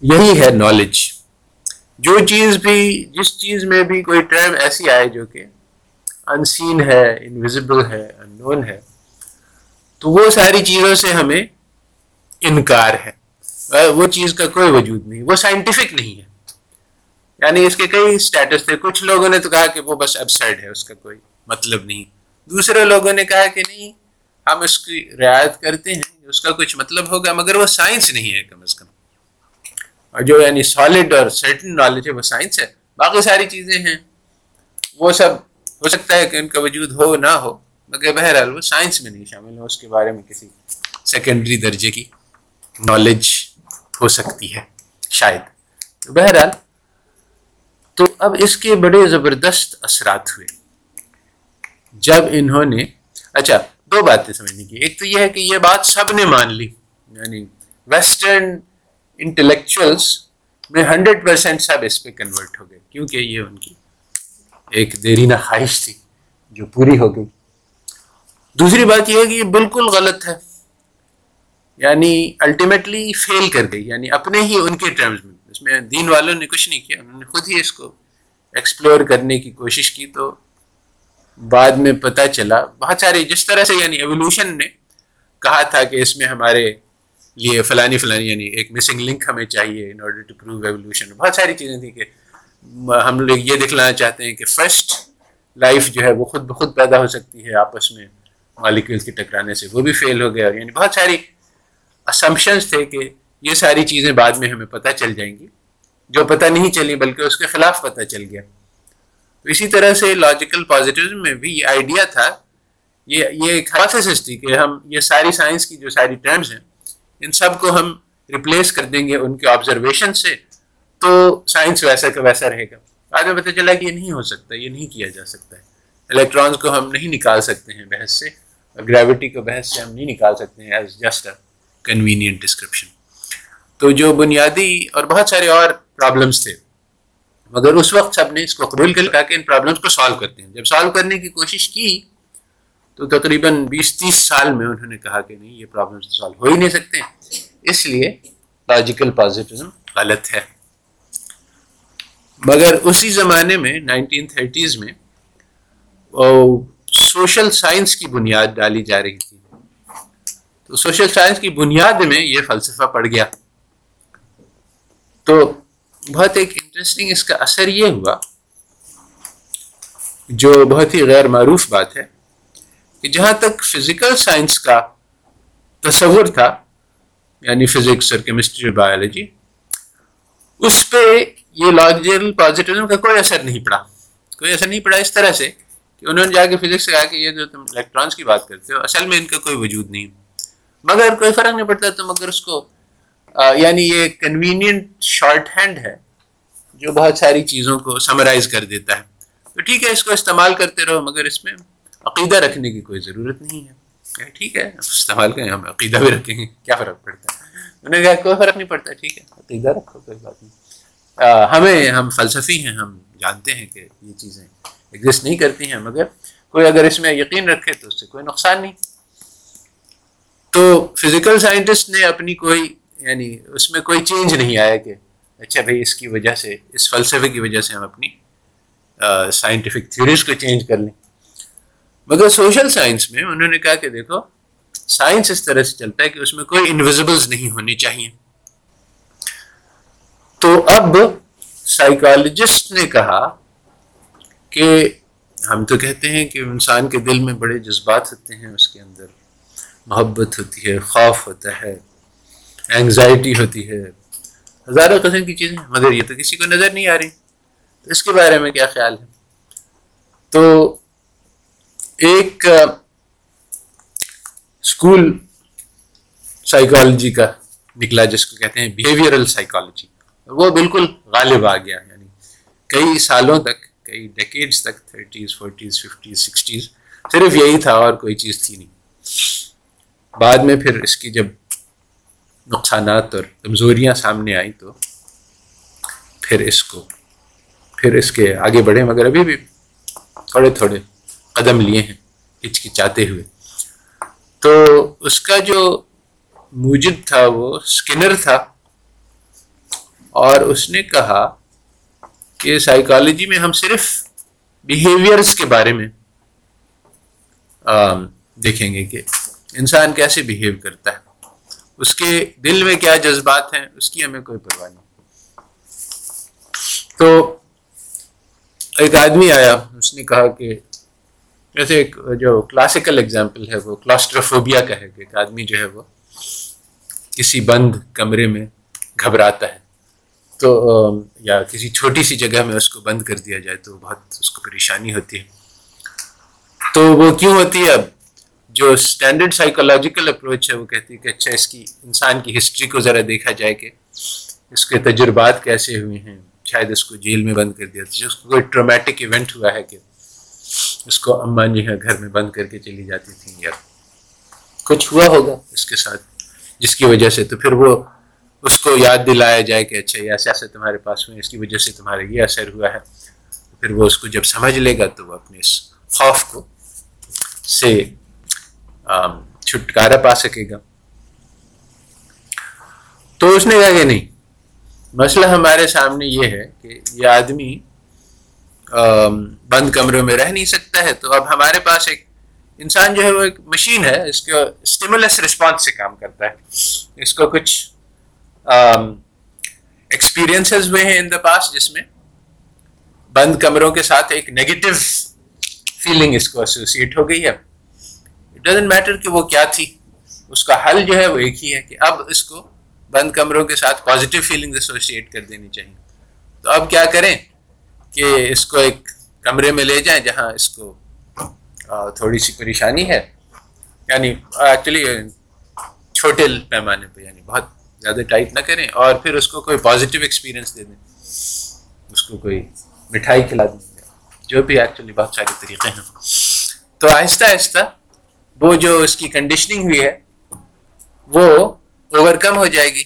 یہی ہے نالج جو چیز بھی، جس چیز میں بھی کوئی ٹرم ایسی آئے جو کہ انسین ہے انویزبل ہے ان نون ہے، تو وہ ساری چیزوں سے ہمیں انکار ہے۔ وہ چیز کا کوئی وجود نہیں، وہ سائنٹیفک نہیں ہے۔ یعنی اس کے کئی اسٹیٹس تھے، کچھ لوگوں نے تو کہا کہ وہ بس ابسرڈ ہے، اس کا کوئی مطلب نہیں۔ دوسرے لوگوں نے کہا کہ نہیں، ہم اس کی رعایت کرتے ہیں، اس کا کچھ مطلب ہوگا، مگر وہ سائنس نہیں ہے کم از کم۔ اور جو یعنی سالڈ اور سرٹن نالج ہے، وہ سائنس ہے۔ باقی ساری چیزیں ہیں۔ وہ سب ہو سکتا ہے کہ ان کا وجود ہو نہ ہو، مگر بہرحال وہ سائنس میں نہیں شامل ہو اس کے بارے میں کسی سیکنڈری درجے کی نالج ہو سکتی ہے، شاید۔ بہرحال، تو اب اس کے بڑے زبردست اثرات ہوئے۔ جب انہوں نے اچھا دو باتیں سمجھنے کی۔ ایک تو یہ ہے کہ یہ بات سب نے مان لی یعنی ویسٹرن انٹلیکچوئلس میں ہنڈریڈ پرسینٹ سب اس پہ کنورٹ ہو گئے، کیونکہ یہ ان کی ایک دیرینہ خواہش تھی جو پوری ہو گئی۔ دوسری بات یہ ہے کہ یہ بالکل غلط ہے۔ یعنی الٹیمیٹلی فیل کر گئی یعنی اپنے ہی ان کے ٹرمز میں۔ اس میں دین والوں نے کچھ نہیں کیا، انہوں نے خود ہی اس کو ایکسپلور کرنے کی کوشش کی تو بعد میں پتہ چلا۔ بہت سارے جس طرح سے یعنی ایولیوشن نے کہا تھا کہ اس میں ہمارے لیے فلانی فلانی یعنی ایک مسنگ لنک ہمیں چاہیے in order to prove evolution بہت ساری چیزیں تھیں کہ ہم لوگ یہ دکھلانا چاہتے ہیں کہ فرسٹ لائف جو ہے وہ خود بخود پیدا ہو سکتی ہے آپس میں مالیکولس کے ٹکرانے سے، وہ بھی فیل ہو گیا۔ یعنی بہت ساری اسمپشنس تھے کہ یہ ساری چیزیں بعد میں ہمیں پتہ چل جائیں گی۔ جو پتہ نہیں چلی بلکہ اس کے خلاف پتہ چل گیا۔ تو اسی طرح سے لاجیکل پازیٹیوزم میں بھی یہ آئیڈیا تھا۔ یہ یہ ایک ہائپوتھسس تھی کہ ہم، یہ ساری سائنس کی جو ساری ٹرمز ہیں، ان سب کو ہم ریپلیس کر دیں گے ان کے آبزرویشن سے۔ تو سائنس ویسا کا ویسا رہے گا۔ بعد میں پتہ چلا کہ یہ نہیں ہو سکتا، یہ نہیں کیا جا سکتا ہے۔ الیکٹرانس کو ہم نہیں نکال سکتے ہیں بحث سے، اور گریوٹی کو بحث سے ہم نہیں نکال سکتے ہیں as just a convenient description تو جو بنیادی اور بہت سارے اور پرابلمس تھے۔ مگر اس وقت سب نے اس کو قبول کر لیا کہ ان پرابلمس کو سالو کرتے ہیں۔ جب سالو کرنے کی کوشش کی، تو تقریباً بیس تیس سال میں انہوں نے کہا کہ نہیں، یہ پرابلمس سالو ہو ہی نہیں سکتے۔ اس لیے لاجیکل پازیٹیزم غلط ہے۔ مگر اسی زمانے میں نائنٹین تھرٹیز میں سوشل سائنس کی بنیاد ڈالی جا رہی تھی۔ تو سوشل سائنس کی بنیاد میں یہ فلسفہ پڑ گیا۔ تو بہت ایک انٹرسٹنگ اس کا اثر یہ ہوا، جو بہت ہی غیر معروف بات ہے، کہ جہاں تک فزیکل سائنس کا تصور تھا یعنی فزکس اور کیمسٹری اور بایولوجی اس پہ یہ لاجیکل پازیٹیوزم کا کوئی اثر نہیں پڑا۔ کوئی اثر نہیں پڑا اس طرح سے کہ انہوں نے جا کے فزکس سے کہا کہ یہ جو تم الیکٹرانس کی بات کرتے ہو، اصل میں ان کا کوئی وجود نہیں۔ مگر کوئی فرق نہیں پڑتا تو مگر اس کو یعنی یہ کنوینئنٹ شارٹ ہینڈ ہے، جو بہت ساری چیزوں کو سمرائز کر دیتا ہے۔ تو ٹھیک ہے، اس کو استعمال کرتے رہو، مگر اس میں عقیدہ رکھنے کی کوئی ضرورت نہیں ہے۔ ٹھیک ہے استعمال کریں ہم عقیدہ بھی رکھیں گے، کیا فرق پڑتا ہے؟ انہوں نے کہا کوئی فرق نہیں پڑتا، ٹھیک ہے، عقیدہ رکھو، کوئی بات نہیں۔ ہمیں ہم فلسفی ہیں، ہم جانتے ہیں کہ یہ چیزیں ایگزسٹ نہیں کرتی ہیں، مگر کوئی اگر اس میں یقین رکھے تو اس سے کوئی نقصان نہیں۔ تو فزیکل سائنٹسٹ نے اپنی کوئی یعنی اس میں کوئی چینج نہیں آیا کہ اچھا بھائی اس کی وجہ سے، اس فلسفے کی وجہ سے ہم اپنی سائنٹیفک تھیوریز کو چینج کر لیں۔ مگر سوشل سائنس میں انہوں نے کہا کہ دیکھو سائنس اس طرح سے چلتا ہے کہ اس میں کوئی انویزبلز نہیں ہونی چاہیے۔ تو اب سائیکالوجسٹ نے کہا کہ ہم تو کہتے ہیں کہ انسان کے دل میں بڑے جذبات ہوتے ہیں، اس کے اندر محبت ہوتی ہے، خوف ہوتا ہے انگزائٹی ہوتی ہے، ہزاروں قسم کی چیزیں، مگر یہ تو کسی کو نظر نہیں آ رہی۔ تو اس کے بارے میں کیا خیال ہے؟ تو ایک اسکول سائیکالوجی کا نکلا، جس کو کہتے ہیں بیہیویئرل سائیکالوجی وہ بالکل غالب آ گیا یعنی کئی سالوں تک، کئی ڈیکیڈس تک تھرٹیز فورٹیز ففٹیز سکسٹیز صرف یہی تھا اور کوئی چیز تھی نہیں۔ بعد میں پھر اس کی جب نقصانات اور کمزوریاں سامنے آئیں تو پھر اس کو، پھر اس کے آگے بڑھے، مگر ابھی بھی تھوڑے تھوڑے قدم لیے ہیں، ہچکچاتے ہوئے۔ تو اس کا جو موجد تھا، وہ اسکنر تھا۔ اور اس نے کہا کہ سائیکالوجی میں ہم صرف بیہیویئرس کے بارے میں دیکھیں گے کہ انسان کیسے بیہیو کرتا ہے۔ اس کے دل میں کیا جذبات ہیں، اس کی ہمیں کوئی پرواہ نہیں۔ تو ایک آدمی آیا، اس نے کہا کہ جیسے ایک جو کلاسیکل اگزامپل ہے، وہ کلاسٹروفوبیا کا ہے کہ ایک آدمی جو ہے وہ کسی بند کمرے میں گھبراتا ہے۔ تو یا کسی چھوٹی سی جگہ میں اس کو بند کر دیا جائے تو بہت اس کو پریشانی ہوتی ہے۔ تو وہ کیوں ہوتی ہے؟ اب جو اسٹینڈرڈ سائیکولوجیکل اپروچ ہے وہ کہتی ہے کہ اچھا اس کی، انسان کی ہسٹری کو ذرا دیکھا جائے کہ اس کے تجربات کیسے ہوئے ہیں۔ شاید اس کو جیل میں بند کر دیا۔ تھا اس کو کوئی ٹرومیٹک ایونٹ ہوا ہے کہ اس کو اماں جی ہے گھر میں بند کر کے چلی جاتی تھیں یا کچھ ہوا ہوگا اس کے ساتھ، جس کی وجہ سے تو پھر وہ اس کو یاد دلایا جائے کہ اچھا یہ ایسے ایسے تمہارے پاس ہوئے اس کی وجہ سے تمہارے یہ اثر ہوا ہے۔ پھر وہ اس کو جب سمجھ لے گا تو وہ اپنے اس خوف کو سے چھٹکارا پا سکے گا۔ تو اس نے کہا کہ نہیں، مسئلہ ہمارے سامنے یہ ہے کہ یہ آدمی بند کمروں میں رہ نہیں سکتا ہے۔ تو اب ہمارے پاس ایک انسان جو ہے، وہ ایک مشین ہے، اس کو اسٹیمولس رسپانس سے کام کرتا ہے۔ اس کو کچھ ایکسپیرئنسز ہوئے ہیں ان دا پاس جس میں بند کمروں کے ساتھ ایک نیگیٹو فیلنگ اس کو ایسوسیٹ ہو گئی ہے۔ ڈزنٹ میٹر کہ وہ کیا تھی، اس کا حل جو ہے وہ ایک ہی ہے کہ اب اس کو بند کمروں کے ساتھ پازیٹیو فیلنگ ایسوسیٹ کر دینی چاہیے۔ تو اب کیا کریں کہ اس کو ایک کمرے میں لے جائیں جہاں اس کو تھوڑی سی پریشانی ہے۔ یعنی ایکچولی چھوٹے پیمانے پہ یعنی بہت زیادہ ٹائٹ نہ کریں اور پھر اس کو کوئی پازیٹیو ایکسپیرئنس دے دیں۔ اس کو کوئی مٹھائی کھلا دیں۔ جو بھی ایکچولی بہت سارے طریقے ہیں۔ تو آہستہ آہستہ وہ جو اس کی کنڈیشننگ ہوئی ہے، وہ اوور کم ہو جائے گی۔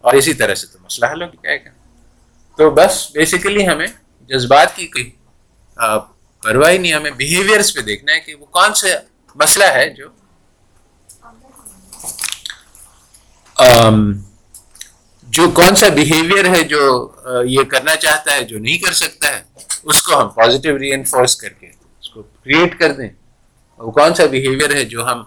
اور اسی طرح سے تو مسئلہ حل ہوگی کیا تو بس بیسیکلی ہمیں جذبات کی کوئی پرواہ نہیں، ہمیں بیہیویئرس پہ دیکھنا ہے کہ وہ کون سا مسئلہ ہے جو جو کون سا بیہیویئر ہے جو یہ کرنا چاہتا ہے، جو نہیں کر سکتا ہے، اس کو ہم پازیٹیو ری انفورس کر کے، اس کو کریٹ کر دیں۔ وہ کون سا بیہیویئر ہے جو ہم،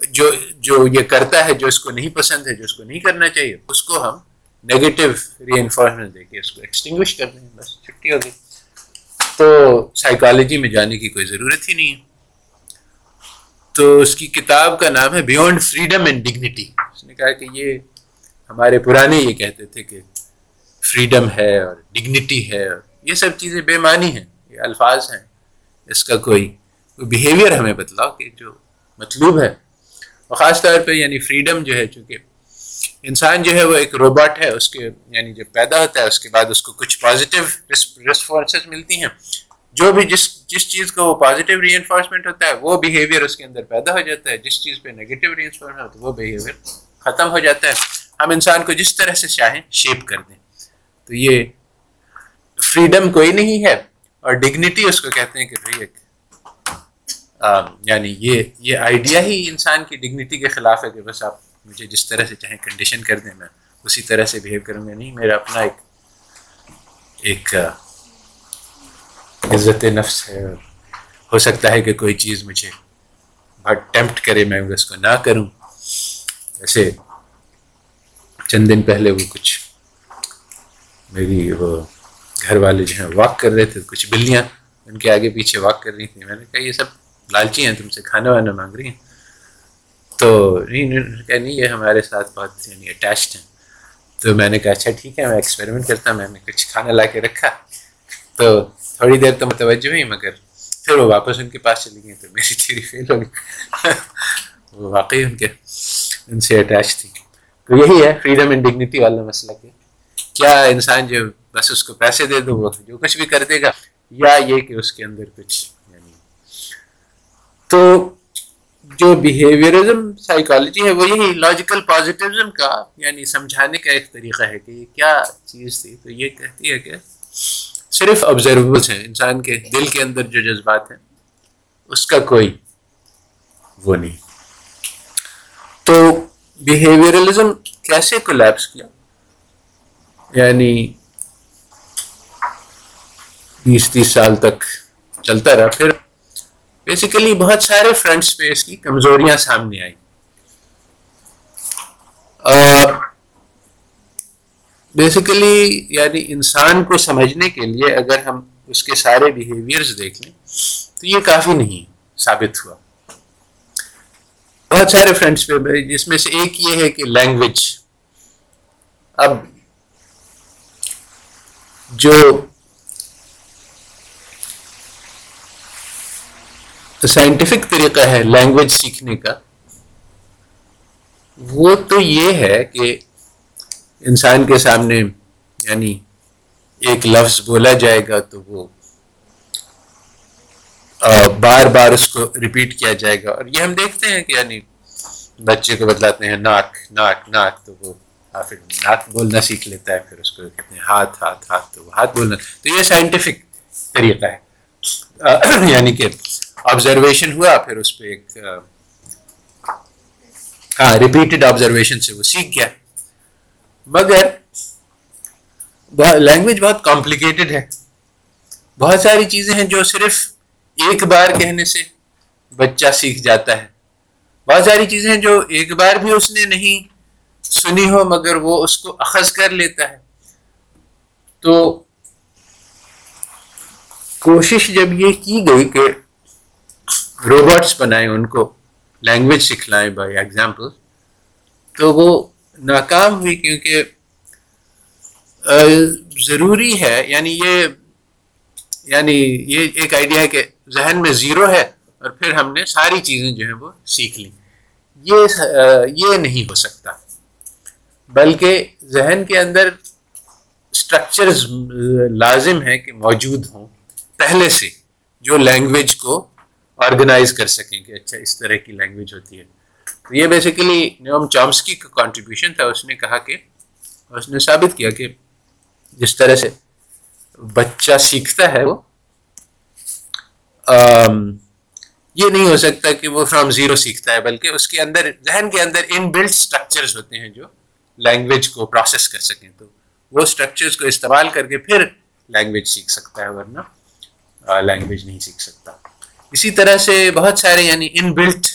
جو جو یہ کرتا ہے، جو اس کو نہیں پسند ہے، جو اس کو نہیں کرنا چاہیے، اس کو ہم نیگیٹو ری انفارسمنٹ دے کے اس کو ایکسٹنگوش کر دیں۔ بس، چھٹی ہوگی تو سائیکالوجی میں جانے کی کوئی ضرورت ہی نہیں ہے۔ تو اس کی کتاب کا نام ہے بیونڈ فریڈم اینڈ ڈگنیٹی اس نے کہا کہ یہ ہمارے پرانے یہ کہتے تھے کہ فریڈم ہے اور ڈگنیٹی ہے اور یہ سب چیزیں بے معنی ہیں، یہ الفاظ ہیں۔ اس کا کوئی کوئی بیہیویئر ہمیں بتلاؤ کہ جو مطلوب ہے۔ اور خاص طور پہ یعنی فریڈم جو ہے، چونکہ انسان جو ہے وہ ایک روبوٹ ہے، اس کے یعنی جب پیدا ہوتا ہے، اس کے بعد اس کو کچھ پازیٹیو رسپانسز ملتی ہیں۔ جو بھی جس جس چیز کا وہ پازیٹیو ری انفورسمنٹ ہوتا ہے، وہ بیہیویئر اس کے اندر پیدا ہو جاتا ہے۔ جس چیز پہ نیگیٹو ری انفورسمنٹ ہوتا ہے، وہ بیہیویئر ختم ہو جاتا ہے۔ ہم انسان کو جس طرح سے چاہیں شیپ کر دیں۔ تو یہ فریڈم کوئی نہیں ہے اور ڈگنیٹی اس کو کہتے ہیں کہ بھائی ایک یعنی یہ یہ آئیڈیا ہی انسان کی ڈگنیٹی کے خلاف ہے کہ بس آپ مجھے جس طرح سے چاہیں کنڈیشن کر دیں، میں اسی طرح سے بیہیو کروں گا۔ نہیں، میرا اپنا ایک ایک عزت نفس ہے۔ اور ہو سکتا ہے کہ کوئی چیز مجھے بہت کرے، میں اس کو نہ کروں۔ ویسے چند دن پہلے وہ کچھ میری وہ گھر والے جو ہیں واک کر رہے تھے، کچھ بلیاں ان کے آگے پیچھے واک کر رہی تھیں۔ میں نے کہا، یہ سب لالچی ہیں، تم سے کھانا وانا مانگ رہی ہیں؟ تو نہیں یہ ہمارے ساتھ بہت یعنی اٹیچڈ ہیں۔ تو میں نے کہا اچھا ٹھیک ہے، میں ایکسپیریمنٹ کرتا میں نے کچھ کھانا لا کے رکھا۔ تو تھوڑی دیر تو متوجہ ہوئی مگر پھر وہ واپس ان کے پاس چلی گئی تو میری تھیری فیل ہو گئی۔ وہ واقعی ان کے، ان سے اٹیچ تھی۔ تو یہی ہے فریڈم اینڈ ڈگنیٹی والا مسئلہ کہ کیا انسان جو بس اس کو پیسے دے دو، وہ جو کچھ بھی کر دے گا، یا یہ کہ اس کے اندر کچھ یعنی۔ تو جو بیہیویئرزم سائیکالوجی ہے، وہ یہی لاجیکل پازیٹیوزم کا یعنی سمجھانے کا ایک طریقہ ہے کہ یہ کیا چیز تھی۔ تو یہ کہتی ہے کہ صرف آبزرویبلس ہیں، انسان کے دل کے اندر جو جذبات ہیں، اس کا کوئی وہ نہیں۔ تو بیہیویئرلزم کیسے کولیپس کیا؟ یعنی بیس تیس سال تک چلتا رہا، پھر بیسیکلی بہت سارے فرنٹس پہ اس کی کمزوریاں سامنے آئی بیسیکلی یعنی انسان کو سمجھنے کے لیے اگر ہم اس کے سارے بیہیویئرز دیکھ لیں تو یہ کافی نہیں ثابت ہوا۔ بہت سارے فرینڈس پہ، جس میں سے ایک یہ ہے کہ لینگویج اب جو سائنٹیفک طریقہ ہے لینگویج سیکھنے کا، وہ تو یہ ہے کہ انسان کے سامنے یعنی ایک لفظ بولا جائے گا تو وہ بار بار اس کو ریپیٹ کیا جائے گا۔ اور یہ ہم دیکھتے ہیں کہ یعنی بچے کو بتلاتے ہیں، ناک ناک ناک، تو وہ پھر ناک بولنا سیکھ لیتا ہے، پھر اس کو کہتے ہیں ہاتھ ہاتھ ہاتھ، تو وہ ہاتھ بولنا۔ تو یہ سائنٹیفک طریقہ ہے۔ یعنی کہ آبزرویشن ہوا، پھر اس پہ ایک ہاں ریپیٹڈ آبزرویشن سے وہ سیکھ گیا۔ مگر لینگویج بہت کمپلیکیٹڈ ہے۔ بہت ساری چیزیں ہیں جو صرف ایک بار کہنے سے بچہ سیکھ جاتا ہے۔ بہت ساری چیزیں ہیں جو ایک بار بھی اس نے نہیں سنی ہو، مگر وہ اس کو اخذ کر لیتا ہے۔ تو کوشش جب یہ کی گئی کہ روبوٹس بنائیں، ان کو لینگویج سکھلائیں بائی ایگزامپل تو وہ ناکام ہوئی کیونکہ ضروری ہے یعنی یہ یعنی یہ ایک آئیڈیا ہے کہ ذہن میں زیرو ہے اور پھر ہم نے ساری چیزیں جو ہیں وہ سیکھ لیں۔ یہ یہ نہیں ہو سکتا۔ بلکہ ذہن کے اندر اسٹرکچرز لازم ہیں کہ موجود ہوں پہلے سے، جو لینگویج کو آرگنائز کر سکیں کہ اچھا اس طرح کی لینگویج ہوتی ہے۔ تو یہ بیسیکلی نیوم چامسکی کا کانٹریبیوشن تھا، اس نے کہا کہ، اس نے ثابت کیا کہ جس طرح سے بچہ سیکھتا ہے وہ یہ نہیں ہو سکتا کہ وہ فرام زیرو سیکھتا ہے، بلکہ اس کے اندر، ذہن کے اندر ان بلڈ اسٹرکچرز ہوتے ہیں جو لینگویج کو پروسیس کر سکیں۔ تو وہ اسٹرکچرز کو استعمال کر کے پھر لینگویج سیکھ سکتا ہے، ورنہ لینگویج نہیں سیکھ سکتا۔ اسی طرح سے بہت سارے یعنی ان بلٹ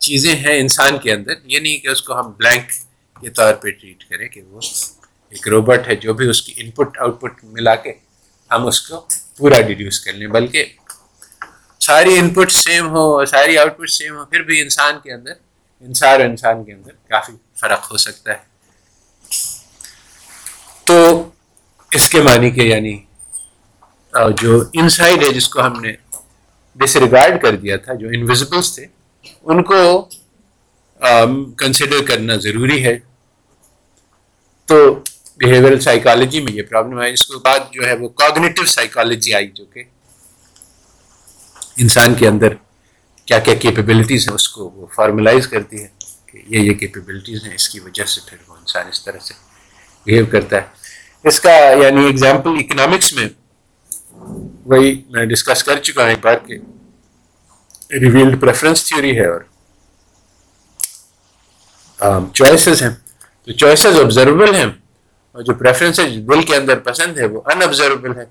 چیزیں ہیں انسان کے اندر، یہ نہیں کہ اس کو ہم بلینک کے طور پہ ٹریٹ کریں کہ وہ ایک روبوٹ ہے جو بھی اس کی ان پٹ آؤٹ پٹ ملا کے ہم اس کو پورا ڈیڈیوس کر لیں۔ بلکہ ساری ان پٹ سیم ہو، ساری آؤٹ پٹ سیم ہو، پھر بھی انسان کے اندر، انسان انسان کے اندر کافی فرق ہو سکتا ہے۔ تو اس کے معنی کے یعنی جو انسائڈ ہے جس کو ہم نے ڈس ریگارڈ کر دیا تھا، جو انویزبلس تھے ان کو کنسیڈر کرنا ضروری ہے۔ تو بیہیویئر سائیکالوجی میں یہ پرابلم ہے۔ اس کے بعد جو ہے وہ کوگنیٹو سائیکالوجی آئی جو کہ انسان کے اندر کیا کیا کیپیبلٹیز ہیں اس کو وہ فارملائز کرتی ہے کہ یہ یہ کیپیبلٹیز ہیں۔ اس کی وجہ سے پھر وہ انسان اس طرح سے بہیو کرتا ہے۔ اس کا یعنی اگزامپل اکنامکس میں وہی میں ڈسکس کر چکا ہوں ایک بار کہ ریویلڈ پریفرنس تھیوری ہے اور چوائسیز ہیں تو چوائسیز آبزرویبل ہیں اور جو پریفرنس دل کے اندر پسند ہے وہ ان آبزرویبل ہے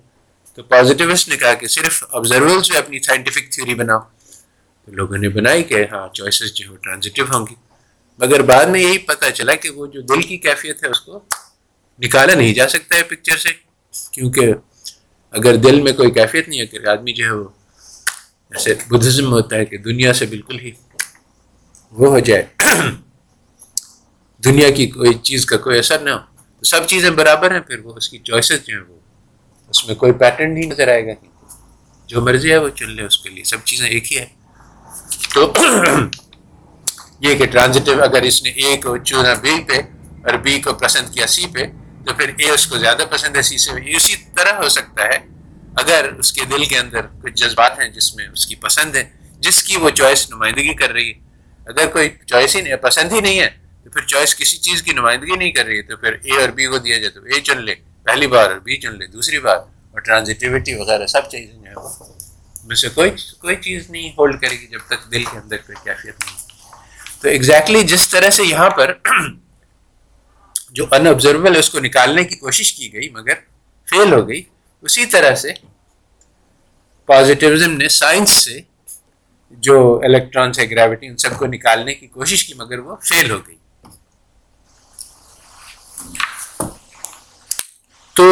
تو پازیٹیوسٹ نے کہا کہ صرف آبزرویبل سے اپنی سائنٹیفک تھیوری بناؤ تو لوگوں نے بنائی کہ ہاں چوائسیز جو ہے ٹرانزٹیو ہوں گی مگر بعد میں یہی پتہ چلا کہ وہ جو دل کی کیفیت ہے اس کو نکالا نہیں جا سکتا ہے پکچر سے کیونکہ اگر دل میں کوئی کیفیت نہیں ہے کہ آدمی جو ہے وہ ایسے بدھزم ہوتا ہے کہ دنیا سے بالکل ہی وہ ہو جائے۔ دنیا کی کوئی چیز کا کوئی اثر نہ ہو۔ تو سب چیزیں برابر ہیں، پھر وہ اس کی چوائسیز جو ہیں وہ، اس میں کوئی پیٹرن نہیں نظر آئے گا۔ جو مرضی ہے وہ چن لے اس کے لیے۔ سب چیزیں ایک ہی ہے تو یہ کہ ٹرانزٹیو اگر اس نے اے کو چنا بی پہ اور بی کو پسند کیا سی پہ، تو پھر اے اس کو زیادہ پسند ہے سی سے اسی طرح ہو سکتا ہے اگر اس کے دل کے اندر کچھ جذبات ہیں جس میں اس کی پسند ہے جس کی وہ چوائس نمائندگی کر رہی ہے، اگر کوئی چوائس ہی نہیں، پسند ہی نہیں ہے، تو پھر چوائس کسی چیز کی نمائندگی نہیں کر رہی ہے، تو پھر اے اور بی کو دیا جائے تو اے چن لے، پہلی بار اور بی چن لے، دوسری بار اور ٹرانزٹیوٹی وغیرہ سب چیزیں جو ہے وہ میں سے کوئی کوئی چیز نہیں ہولڈ کرے گی جب تک دل کے اندر کوئی کیفیت نہیں تو ایگزیکٹلی exactly جس طرح سے یہاں پر جو ان آبزرویبل ہے، اس کو نکالنے کی کوشش کی گئی مگر فیل ہو گئی، اسی طرح سے پازیٹیوزم نے سائنس سے جو الیکٹرانس ہے گریوٹی ان سب کو نکالنے کی کوشش کی، مگر وہ فیل ہو گئی۔ تو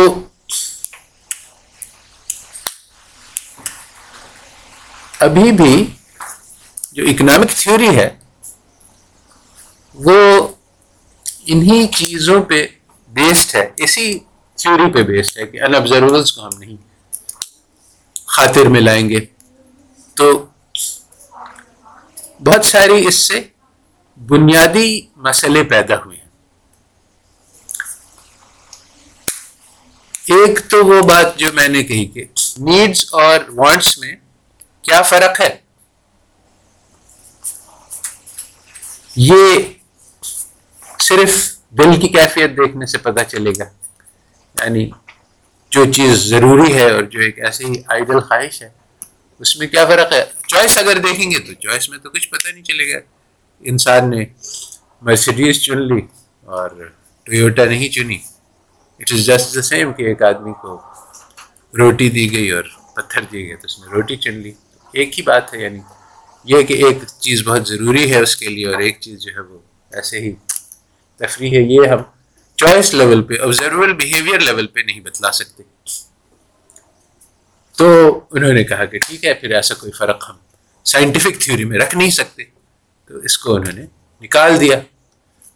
ابھی بھی جو اکنامک تھیوری ہے، وہ انہی چیزوں پہ بیسڈ ہے، اسی تھیوری پہ بیسڈ ہے کہ ان کو ہم نہیں خاطر میں لائیں گے۔ تو بہت ساری اس سے بنیادی مسئلے پیدا ہوئے ہیں۔ ایک تو وہ بات جو میں نے کہی کہ نیڈس اور وانٹس میں کیا فرق ہے؟ یہ صرف دل کی کیفیت دیکھنے سے پتہ چلے گا۔ یعنی جو چیز ضروری ہے اور جو ایک ایسی ہی آئیڈل خواہش ہے، اس میں کیا فرق ہے؟ چوائس اگر دیکھیں گے تو چوائس میں تو کچھ پتہ نہیں چلے گا۔ انسان نے مرسیڈیز چن لی اور ٹویوٹا نہیں چنی۔ It is just the same کہ ایک آدمی کو روٹی دی گئی اور پتھر دیے گئے، تو اس نے روٹی چن لی۔ ایک ہی بات ہے یعنی یہ کہ ایک چیز بہت ضروری ہے اس کے لیے اور ایک چیز جو ہے وہ ایسے ہی تفریح ہے۔ یہ ہم چوائس لیول پہ آبزرول بیہیویئر لیول پہ نہیں بتلا سکتے۔ تو انہوں نے کہا کہ ٹھیک ہے، پھر ایسا کوئی فرق ہم سائنٹیفک تھیوری میں رکھ نہیں سکتے۔ تو اس کو انہوں نے نکال دیا۔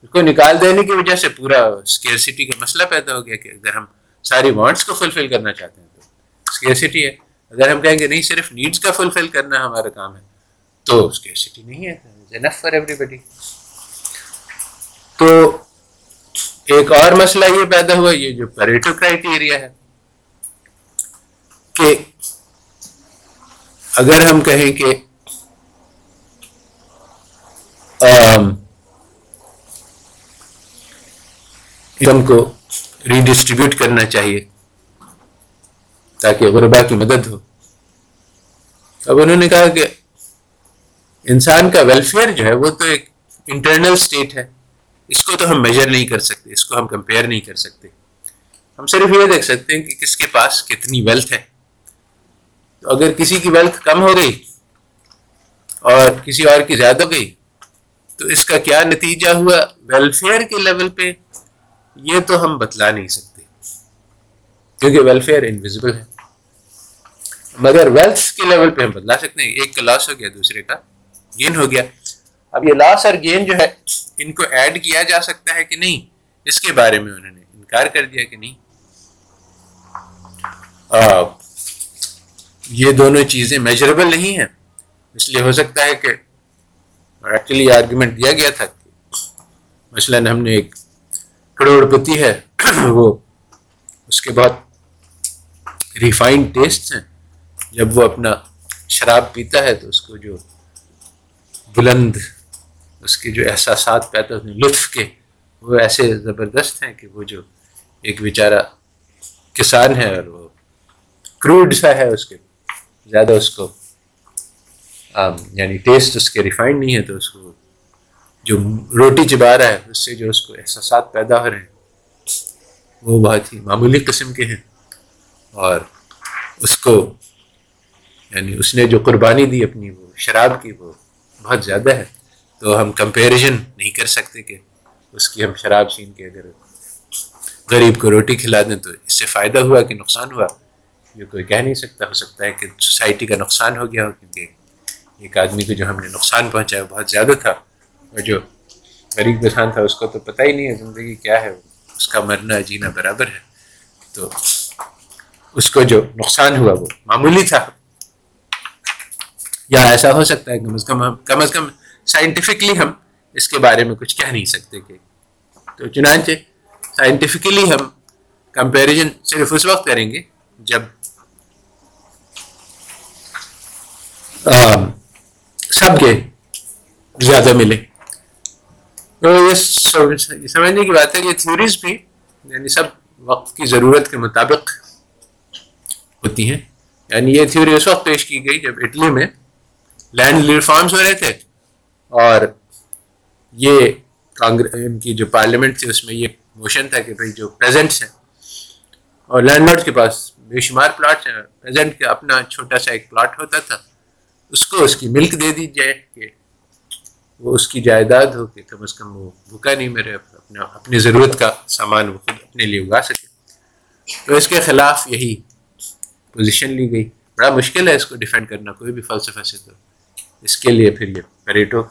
اس کو نکال دینے کی وجہ سے پورا اسکیئرسٹی کا مسئلہ پیدا ہو گیا کہ اگر ہم ساری وانٹس کو فلفل کرنا چاہتے ہیں تو اسکیئرسٹی ہے۔ اگر ہم کہیں گے نہیں، صرف نیڈس کا فلفل کرنا ہمارا کام ہے، تو اسکیئرسٹی نہیں ہے۔ فار ایوری بڈی تو ایک اور مسئلہ یہ پیدا ہوا، یہ جو پریٹو کرائٹیریا ہے کہ اگر ہم کہیں کہ انکم کو ریڈسٹریبیوٹ کرنا چاہیے تاکہ غربا کی مدد ہو۔ اب انہوں نے کہا کہ انسان کا ویلفیئر جو ہے وہ تو ایک انٹرنل اسٹیٹ ہے۔ اس کو تو ہم میجر نہیں کر سکتے، اس کو ہم کمپیئر نہیں کر سکتے۔ ہم صرف یہ دیکھ سکتے ہیں کہ کس کے پاس کتنی ویلتھ ہے۔ تو اگر کسی کی ویلتھ کم ہو گئی اور کسی اور کی زیادہ ہو گئی، تو اس کا کیا نتیجہ ہوا؟ ویلفیئر کے لیول پہ۔ یہ تو ہم بتلا نہیں سکتے۔ کیونکہ ویلفیئر انویزبل ہے۔ مگر ویلتھ کے لیول پہ ہم بتلا سکتے ہیں۔ ایک کا لاس ہو گیا، دوسرے کا۔ گین ہو گیا۔ اب یہ لاس اور گین جو ہے، ان کو ایڈ کیا جا سکتا ہے کہ نہیں؟ اس کے بارے میں انہوں نے انکار کر دیا کہ نہیں؟ یہ دونوں چیزیں میجربل نہیں ہیں۔ اس لیے ہو سکتا ہے کہ ایکچولی آرگومنٹ دیا گیا تھا کہ مثلاً ہم نے ایک کروڑ پتی ہے، وہ اس کے بعد ریفائنڈ ٹیسٹ ہیں۔ جب وہ اپنا شراب پیتا ہے تو اس کو جو بلند اس کے جو احساسات پیدا ہوتے ہیں لطف کے، وہ ایسے زبردست ہیں کہ وہ جو ایک بیچارہ کسان ہے اور وہ کروڈ سا ہے اس کے، زیادہ اس کو یعنی ٹیسٹ اس کے ریفائنڈ نہیں ہے تو اس کو جو روٹی چبا رہا ہے، اس سے جو اس کو احساسات پیدا ہو رہے ہیں، وہ بہت ہی معمولی قسم کے ہیں۔ اور اس کو یعنی اس نے جو قربانی دی اپنی، وہ شراب کی، وہ بہت زیادہ ہے۔ تو ہم کمپیریزن نہیں کر سکتے کہ اس کی ہم شراب چھین کے اگر غریب کو روٹی کھلا دیں تو اس سے فائدہ ہوا کہ نقصان ہوا؟ یہ کوئی کہہ نہیں سکتا، ہو سکتا ہے کہ سوسائٹی کا نقصان ہو گیا ہو، کیونکہ ایک آدمی کو جو ہم نے نقصان پہنچایا بہت زیادہ تھا اور جو غریب کسان تھا اس کو تو پتہ ہی نہیں ہے زندگی کیا ہے، اس کا مرنا جینا برابر ہے۔ تو اس کو جو نقصان ہوا وہ معمولی تھا۔ یا ایسا ہو سکتا ہے کم از کم ہم کم از کم سائنٹیفکلی ہم اس کے بارے میں کچھ کہہ نہیں سکتے کہ تو چنانچہ سائنٹیفکلی ہم کمپیریزن صرف اس وقت کریں گے جب سب کے زیادہ ملے تو یہ سمجھنے کی بات ہے کہ تھیوریز بھی یعنی سب وقت کی ضرورت کے مطابق ہوتی ہیں۔ یعنی یہ تھیوری اس وقت پیش کی گئی جب اٹلی میں لینڈ ریفارمس ہو رہے تھے۔ اور یہ کانگریس ان کی جو پارلیمنٹ تھی، اس میں یہ موشن تھا کہ بھائی جو پریزنٹس ہیں، اور لینڈ لارڈ کے پاس بے شمار پلاٹس ہیں۔ پریزنٹ کا اپنا چھوٹا سا ایک پلاٹ ہوتا تھا۔ اس کو اس کی ملک دے دی جائے کہ وہ اس کی جائیداد ہو کہ کم از کم وہ بھوکا نہیں میرے اپنا اپنی ضرورت کا سامان وہ خود اپنے لیے اگا سکے۔ تو اس کے خلاف یہی پوزیشن لی گئی۔ بڑا مشکل ہے اس کو ڈیفینڈ کرنا، کوئی بھی فلسفہ سے تو۔ اس کے لیے پھر یہ پیریٹو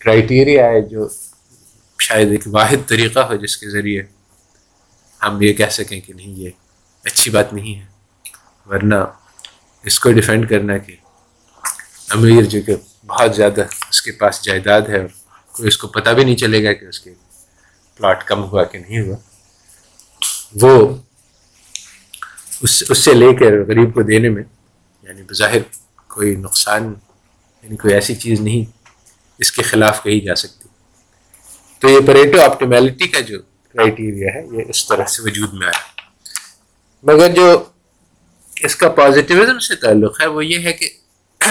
کرائٹیریا ہے جو شاید ایک واحد طریقہ ہو جس کے ذریعے ہم یہ کہہ سکیں کہ نہیں، یہ اچھی بات نہیں ہے۔ ورنہ اس کو ڈیفینڈ کرنا کہ امیر جو کہ بہت زیادہ اس کے پاس جائیداد ہے اور کوئی اس کو پتہ بھی نہیں چلے گا کہ اس کے پلاٹ کم ہوا کہ نہیں ہوا، وہ اس اس سے لے کر غریب کو دینے میں یعنی بظاہر کوئی نقصان یعنی کوئی ایسی چیز نہیں اس کے خلاف کہی جا سکتی۔ تو یہ پریٹو آپٹیمیلٹی کا جو کرائٹیریا ہے، یہ اس طرح سے وجود میں آیا۔ مگر جو اس کا پازیٹیوزم سے تعلق ہے، وہ یہ ہے کہ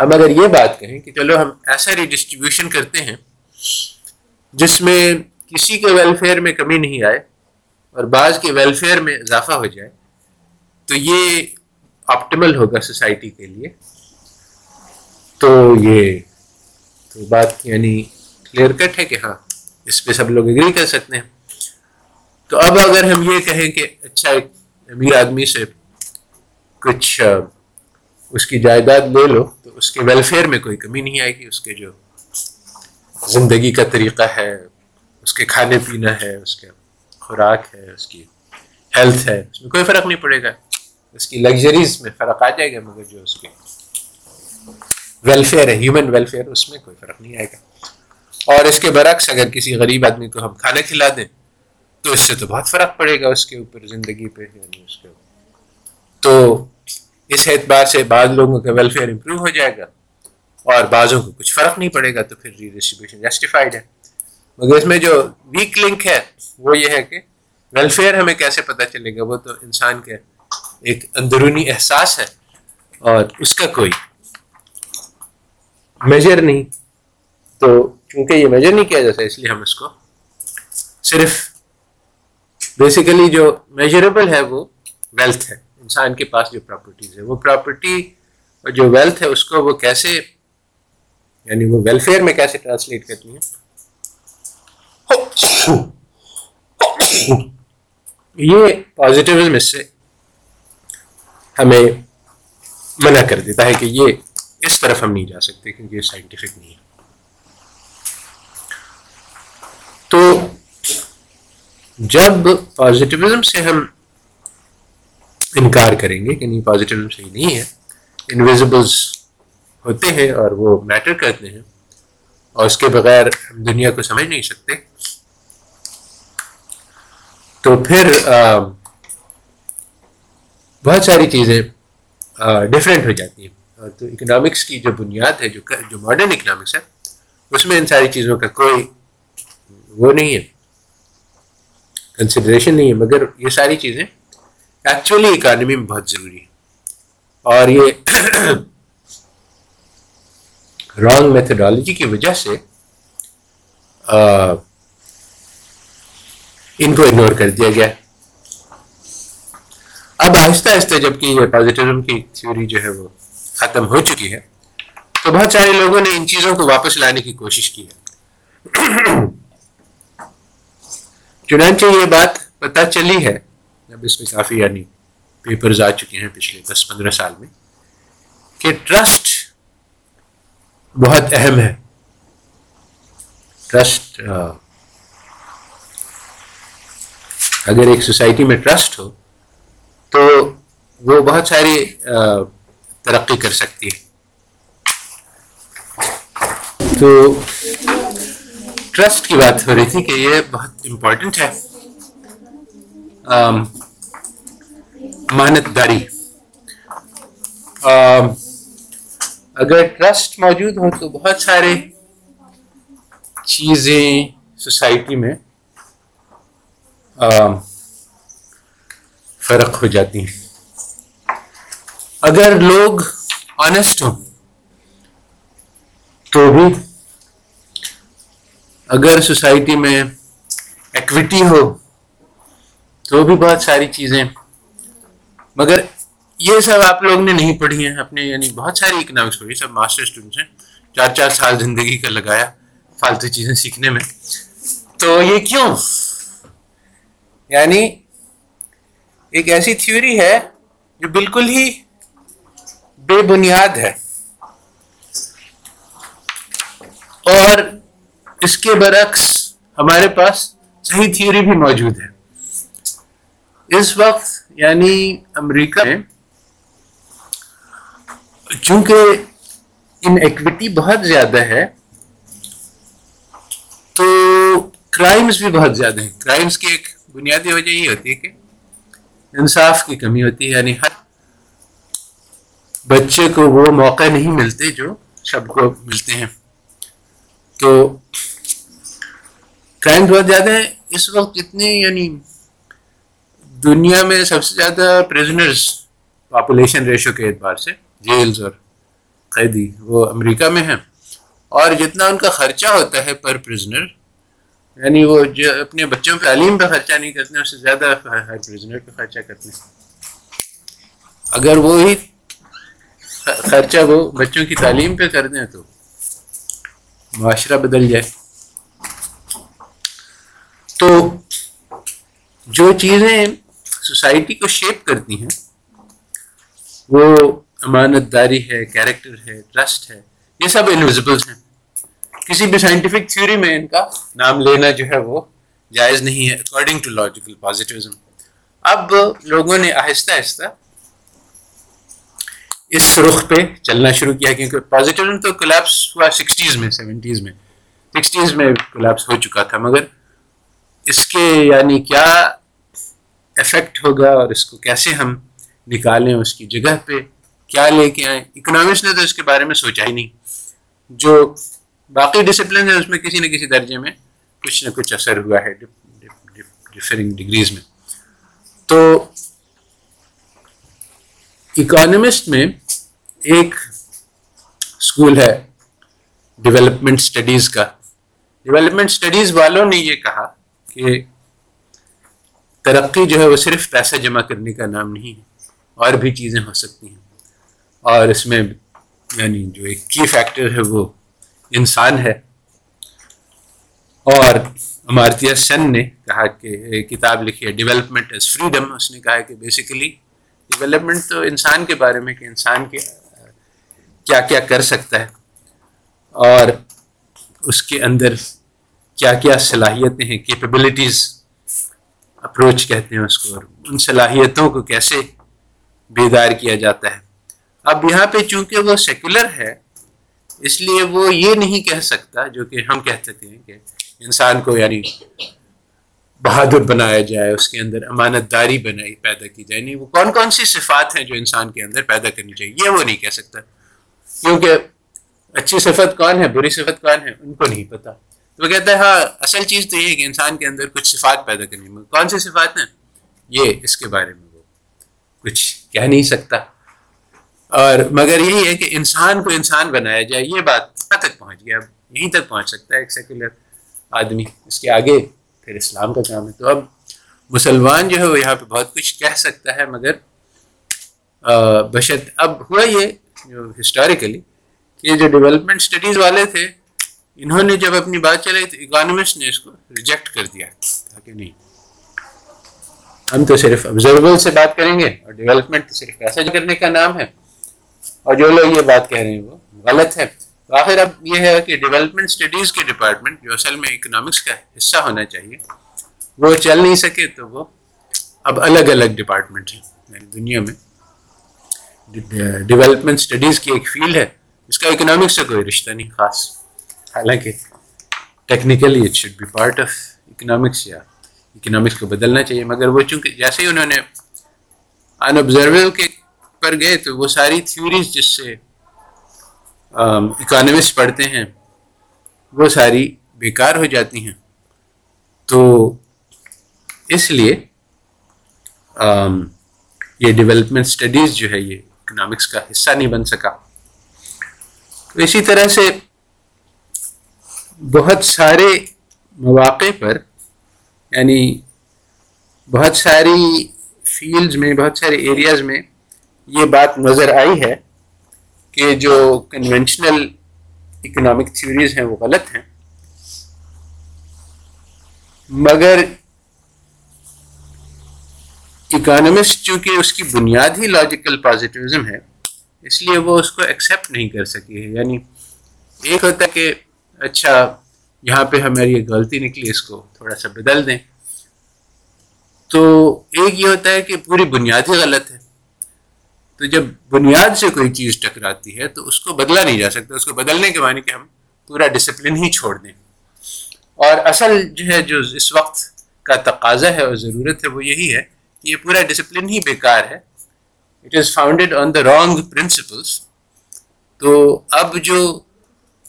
ہم اگر یہ بات کہیں کہ چلو ہم ایسا ریڈسٹریبیوشن کرتے ہیں جس میں کسی کے ویلفیئر میں کمی نہیں آئے اور بعض کے ویلفیئر میں اضافہ ہو جائے، تو یہ آپٹیمل ہوگا سوسائٹی کے لیے۔ تو یہ تو بات یعنی کلیئر کٹ ہے کہ ہاں اس پہ سب لوگ اگری کر سکتے ہیں۔ تو اب اگر ہم یہ کہیں کہ اچھا ایک امیر آدمی سے کچھ اس کی جائیداد لے لو، تو اس کے ویلفیئر میں کوئی کمی نہیں آئے گی۔ اس کے جو زندگی کا طریقہ ہے، اس کے کھانے پینا ہے، اس کے خوراک ہے، اس کی ہیلتھ ہے، اس میں کوئی فرق نہیں پڑے گا۔ اس کی لگژریز میں فرق آ جائے گا، مگر جو اس کے ویلفیئر ہے ہیومن ویلفیئر اس میں کوئی فرق نہیں آئے گا۔ اور اس کے برعکس اگر کسی غریب آدمی کو ہم کھانا کھلا دیں، تو اس سے تو بہت فرق پڑے گا اس کے اوپر، زندگی پہ یعنی اس کے تو اس اعتبار سے بعض لوگوں کا ویلفیئر امپروو ہو جائے گا اور بعضوں کو کچھ فرق نہیں پڑے گا، تو پھر ری ڈسٹریبیوشن جسٹیفائڈ ہے۔ مگر اس میں جو ویک لنک ہے، وہ یہ ہے کہ ویلفیئر ہمیں کیسے پتہ چلے گا؟ وہ تو انسان کے ایک اندرونی احساس ہے اور اس کا کوئی میجر نہیں۔ تو چونکہ یہ میجر نہیں کیا جاتا اس لیے ہم اس کو صرف بیسیکلی جو میجریبل ہے وہ ویلتھ ہے۔ انسان کے پاس جو پراپرٹیز ہے وہ پراپرٹی اور جو ویلتھ ہے، اس کو وہ کیسے یعنی وہ ویلفیئر میں کیسے ٹرانسلیٹ کرتی ہیں۔ یہ پازیٹیوزم اس سے ہمیں منع کر دیتا ہے کہ یہ اس طرف ہم نہیں جا سکتے کیونکہ یہ سائنٹیفک نہیں ہے۔ تو جب پازیٹیوزم سے ہم انکار کریں گے کہ نہیں پازیٹیوزم صحیح نہیں ہے انویزبلس ہوتے ہیں اور وہ میٹر کرتے ہیں، اور اس کے بغیر ہم دنیا کو سمجھ نہیں سکتے، تو پھر بہت ساری چیزیں ڈفرینٹ ہو جاتی ہیں۔ تو اکنامکس کی جو بنیاد ہے، جو جو ماڈرن اکنامکس ہے، اس میں ان ساری چیزوں کا کوئی وہ نہیں ہے کنسیڈریشن نہیں ہے، مگر یہ ساری چیزیں ایکچولی اکانومی میں بہت ضروری ہے اور یہ رانگ میتھڈالوجی کی وجہ سے ان کو اگنور کر دیا گیا۔ اب آہستہ آہستہ جبکہ یہ پازیٹیوزم کی تھیوری جو ہے وہ ختم ہو چکی ہے۔ تو بہت سارے لوگوں نے ان چیزوں کو واپس لانے کی کوشش کی ہے۔ چنانچہ یہ بات پتہ چلی ہے۔ اب اس میں کافی یعنی پیپرز آ چکے ہیں پچھلے دس پندرہ سال میں کہ ٹرسٹ بہت اہم ہے۔ ٹرسٹ اگر ایک سوسائٹی میں ٹرسٹ ہو تو وہ بہت ساری ترقی کر سکتی ہے۔ تو ٹرسٹ کی بات ہو رہی تھی کہ یہ بہت امپورٹنٹ ہے۔ امانت داری اگر ٹرسٹ موجود ہو تو بہت سارے چیزیں سوسائٹی میں فرق ہو جاتی ہیں۔ اگر لوگ آنےسٹ ہوں، تو بھی اگر سوسائٹی میں ایکویٹی ہو، تو بھی بہت ساری چیزیں۔ مگر یہ سب آپ لوگ نے نہیں پڑھی ہیں اپنے یعنی بہت ساری اکنامکس پڑھی سب ماسٹر اسٹوڈنٹس ہیں۔ چار چار سال زندگی کا لگایا فالتو چیزیں سیکھنے میں۔ تو یہ کیوں؟ یعنی ایک ایسی تھیوری ہے جو بالکل ہی بے بنیاد ہے۔ اور اس کے برعکس ہمارے پاس صحیح تھیوری بھی موجود ہے۔ اس وقت یعنی امریکہ میں چونکہ ان ایکویٹی بہت زیادہ ہے، تو کرائمز بھی بہت زیادہ ہیں۔ کرائمز کی ایک بنیادی وجہ یہ ہوتی ہے کہ انصاف کی کمی ہوتی ہے یعنی ہر بچے کو وہ موقع نہیں ملتے جو سب کو ملتے ہیں۔ تو کرائم بہت زیادہ ہیں اس وقت جتنے یعنی دنیا میں سب سے زیادہ پریزنرز پاپولیشن ریشو کے اعتبار سے جیلز اور قیدی وہ امریکہ میں ہیں۔ اور جتنا ان کا خرچہ ہوتا ہے پر پریزنر یعنی وہ جو اپنے بچوں پہ تعلیم پہ خرچہ نہیں کرتے اس سے زیادہ ہر پریزنر پہ خرچہ کرتے ہیں۔ اگر وہی خرچہ وہ بچوں کی تعلیم پہ کر دیں تو۔ معاشرہ بدل جائے۔ تو جو چیزیں سوسائٹی کو شیپ کرتی ہیں، وہ امانت داری ہے، کیریکٹر ہے، ٹرسٹ ہے، یہ سب انویزبلس ہیں۔ کسی بھی سائنٹیفک تھیوری میں ان کا نام لینا جو ہے وہ جائز نہیں ہے اکارڈنگ ٹو لاجیکل پازیٹیوزم اب لوگوں نے آہستہ آہستہ اس رخ پہ چلنا شروع کیا کیونکہ پازیٹیو تو کلیپس ہوا سکسٹیز میں سیونٹیز میں. سکسٹیز میں کلیپس ہو چکا تھا، مگر اس کے یعنی کیا افیکٹ ہوگا اور اس کو کیسے ہم نکالیں اس کی جگہ پہ، کیا لے کے آئیں؟ اکنامکس نے تو اس کے بارے میں سوچا ہی نہیں۔ جو باقی ڈسپلن ہے اس میں کسی نہ کسی درجے میں کچھ نہ کچھ اثر ہوا ہے ڈفرنگ ڈگریز میں۔ تو اکانومسٹ میں ایک اسکول ہے ڈیولپمنٹ اسٹڈیز کا۔ ڈیولپمنٹ اسٹڈیز والوں نے یہ کہا کہ ترقی جو ہے وہ صرف پیسہ جمع کرنے کا نام نہیں ہے، اور بھی چیزیں ہو سکتی ہیں۔ اور اس میں یعنی جو ایک کی فیکٹر ہے وہ انسان ہے۔ اور امارتیا سن نے کہا کہ کتاب لکھی ہے ڈیولپمنٹ از فریڈم اس نے کہا کہ بیسیکلی ڈیولپمنٹ تو انسان کے بارے میں کہ انسان کے کیا کیا کر سکتا ہے؟ اور اس کے اندر کیا کیا صلاحیتیں ہیں کیپیبلٹیز اپروچ کہتے ہیں اس کو، اور ان صلاحیتوں کو کیسے بیدار کیا جاتا ہے؟ اب یہاں پہ چونکہ وہ سیکولر ہے، اس لیے وہ یہ نہیں کہہ سکتا جو کہ ہم کہتے ہیں کہ انسان کو یعنی بہادر بنایا جائے، اس کے اندر امانت داری بنائی، پیدا کی جائے۔ نہیں، وہ کون کون سی صفات ہیں جو انسان کے اندر پیدا کرنی چاہیے؟ یہ وہ نہیں کہہ سکتا۔ کیونکہ اچھی صفت کون ہے، بری صفت کون ہے، ان کو نہیں پتا۔ تو وہ کہتا ہے ہاں اصل چیز تو یہ ہے کہ انسان کے اندر کچھ صفات پیدا کرنی ہے کون سی صفات ہیں؟ یہ اس کے بارے میں۔ وہ کچھ کہہ نہیں سکتا۔ اور مگر یہی ہے کہ انسان کو انسان بنایا جائے، یہ بات کہاں تک پہنچ گیا اب یہیں تک پہنچ سکتا ہے ایک سیکولر آدمی۔ اس کے آگے پھر اسلام کا کام ہے۔ تو اب مسلمان جو ہے، وہ یہاں پہ بہت کچھ کہہ سکتا ہے، مگر بشت اب ہوا یہ ہسٹوریکلی کہ جو ڈیولپمنٹ اسٹڈیز والے تھے، انہوں نے جب اپنی بات چلائی تو اکانومسٹ نے اس کو ریجیکٹ کر دیا کہ نہیں. ہم تو صرف آبزرور سے بات کریں گے اور ڈیولپمنٹ تو صرف ایسا کرنے کا نام ہے. اور جو لوگ یہ بات کہہ رہے ہیں وہ غلط ہے. تو آخر اب یہ ہے کہ ڈیولپمنٹ اسٹڈیز کے ڈپارٹمنٹ جو اصل میں اکنامکس کا حصہ ہونا چاہیے، وہ چل نہیں سکے تو وہ اب الگ الگ ڈپارٹمنٹ ہیں. یعنی دنیا میں ڈیولپمنٹ اسٹڈیز کی ایک فیلڈ ہے، اس کا اکنامکس سے کوئی رشتہ نہیں خاص۔ حالانکہ technically it should be part of economics یا اکنامکس کو بدلنا چاہیے۔ مگر وہ چونکہ جیسے ہی انہوں نے ان آبزرو کے پر گئے، تو وہ ساری تھیوریز جس سے اکانومسٹ پڑھتے ہیں، وہ ساری بیکار ہو جاتی ہیں۔ تو اس لیے یہ ڈیولپمنٹ اسٹڈیز جو ہے، یہ اکنامکس کا حصہ نہیں بن سکا۔ تو اسی طرح سے بہت سارے مواقع پر یعنی بہت ساری فیلڈز میں، بہت سارے ایریاز میں یہ بات نظر آئی ہے کہ جو کنونشنل اکنامک تھیوریز ہیں وہ غلط ہیں۔ مگر اکانومسٹ چونکہ اس کی بنیاد ہی لاجیکل پازیٹیوزم ہے، اس لیے وہ اس کو ایکسیپٹ نہیں کر سکی ہے یعنی ایک ہوتا ہے کہ اچھا یہاں پہ ہماری یہ غلطی نکلی، اس کو تھوڑا سا بدل دیں۔ تو ایک یہ ہوتا ہے کہ پوری بنیاد ہی غلط ہے۔ تو جب بنیاد سے کوئی چیز ٹکراتی ہے، تو اس کو بدلا نہیں جا سکتا۔ اس کو بدلنے کے معنی کہ ہم پورا ڈسپلن ہی چھوڑ دیں۔ اور اصل جو ہے، جو اس وقت کا تقاضا ہے اور ضرورت ہے، وہ یہی ہے یہ پورا ڈسپلن ہی بیکار ہے۔ It is founded on the wrong principles تو اب جو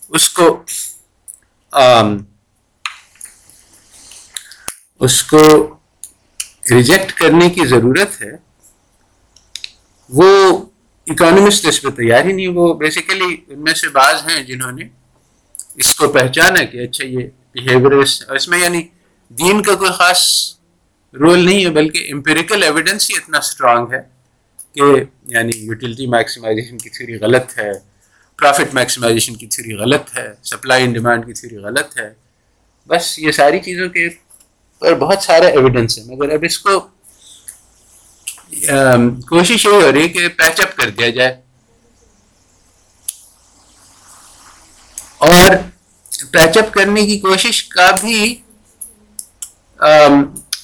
اس کو اس کو ریجیکٹ کرنے کی ضرورت ہے، وہ اکانومسٹ اس پہ تیار ہی نہیں، وہ بیسیکلی ان میں سے بعض ہیں جنہوں نے اس کو پہچانا کہ اچھا یہ بیہیویئر اس میں یعنی دین کا کوئی خاص رول نہیں ہے، بلکہ امپیریکل ایویڈنس ہی اتنا اسٹرانگ ہے کہ یعنی یوٹیلٹی میکسیمائزیشن کی تھیوری غلط ہے پرافٹ میکسیمائزیشن کی تھیوری غلط ہے سپلائی اینڈ ڈیمانڈ کی تھیوری غلط ہے۔ بس یہ ساری چیزوں کے پر بہت سارا ایویڈنس ہے۔ مگر اب اس کو کوشش یہی ہو رہی ہے کہ پیچ اپ کر دیا جائے۔ اور پیچ اپ کرنے کی کوشش کا بھی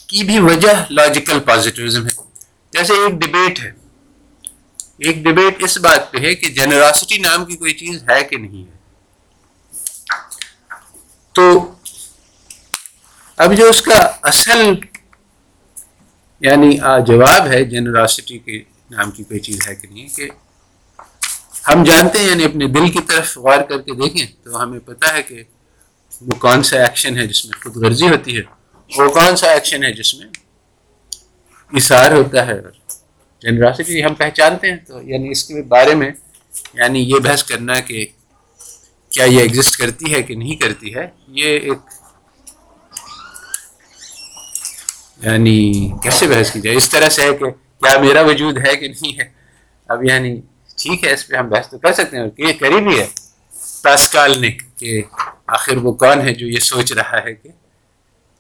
کی بھی وجہ لاجیکل پازیٹیوزم ہے۔ جیسے ایک ڈبیٹ ہے۔ ایک ڈبیٹ اس بات پہ ہے کہ جنراسٹی نام کی کوئی چیز ہے کہ نہیں ہے۔ تو اب جو اس کا اصل یعنی جواب ہے جنراسٹی کے نام کی کوئی چیز ہے کہ نہیں ہے کہ ہم جانتے ہیں یعنی اپنے دل کی طرف غور کر کے دیکھیں تو ہمیں پتہ ہے کہ وہ کون سا ایکشن ہے جس میں خود غرضی ہوتی ہے۔ وہ کون سا ایکشن ہے جس میں اشار ہوتا ہے۔ جنراسٹی ہم پہچانتے ہیں تو یعنی اس کے بارے میں یعنی یہ بحث کرنا کہ کیا یہ ایگزسٹ کرتی ہے کہ نہیں کرتی ہے، یہ ایک یعنی کیسے بحث کی جائے؟ اس طرح سے ہے کہ کیا میرا وجود ہے کہ نہیں ہے؟ اب یعنی ٹھیک ہے، اس پہ ہم بحث تو کر سکتے ہیں۔ اور یہ قریبی ہے۔ پاسکال نے کہ آخر وہ کون ہے جو یہ سوچ رہا ہے کہ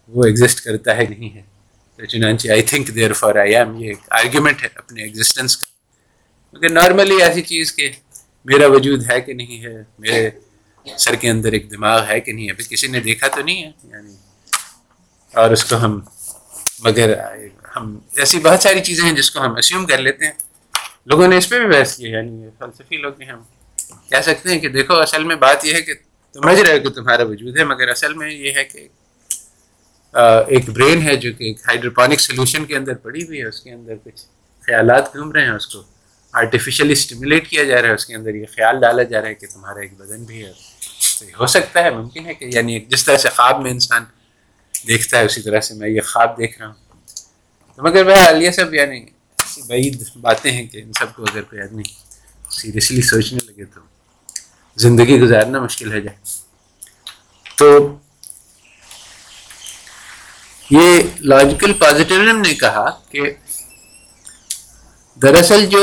وہ ایگزسٹ کرتا ہے نہیں ہے۔ تو چنانچہ I think therefore I am یہ ایک آرگیومنٹ ہے اپنے ایگزسٹنس کا۔ کیونکہ نارملی ایسی چیز کہ میرا وجود ہے کہ نہیں ہے، میرے سر کے اندر ایک دماغ ہے کہ نہیں ہے۔ ابھی کسی نے دیکھا تو نہیں ہے یعنی اور اس کو ہم، مگر ہم ایسی بہت ساری چیزیں ہیں جس کو ہم اسیوم کر لیتے ہیں۔ لوگوں نے اس پہ بھی بحث کی یعنی فلسفی لوگ بھی ہم۔ کہہ سکتے ہیں کہ دیکھو، اصل میں بات یہ ہے کہ سمجھ رہے ہو کہ تمہارا وجود ہے، مگر اصل میں یہ ہے کہ ایک برین ہے جو کہ ایک ہائیڈروپونک سولوشن کے اندر پڑی ہوئی ہے، اس کے اندر کچھ خیالات گھوم رہے ہیں، اس کو آرٹیفیشلی اسٹیمولیٹ کیا جا رہا ہے، اس کے اندر یہ خیال ڈالا جا رہا ہے کہ تمہارا ایک بدن بھی ہے، تو یہ ہو سکتا ہے، ممکن ہے کہ یعنی جس طرح سے خواب میں انسان دیکھتا ہے، اسی طرح سے میں یہ خواب دیکھ رہا ہوں۔ تو مگر بہرحال یہ سب یعنی ایسی بعید باتیں ہیں کہ ان سب کو اگر کوئی آدمی سیریسلی سوچنے لگے تو زندگی گزارنا مشکل ہے جائے تو یہ لاجیکل پازیٹیوزم نے کہا کہ دراصل جو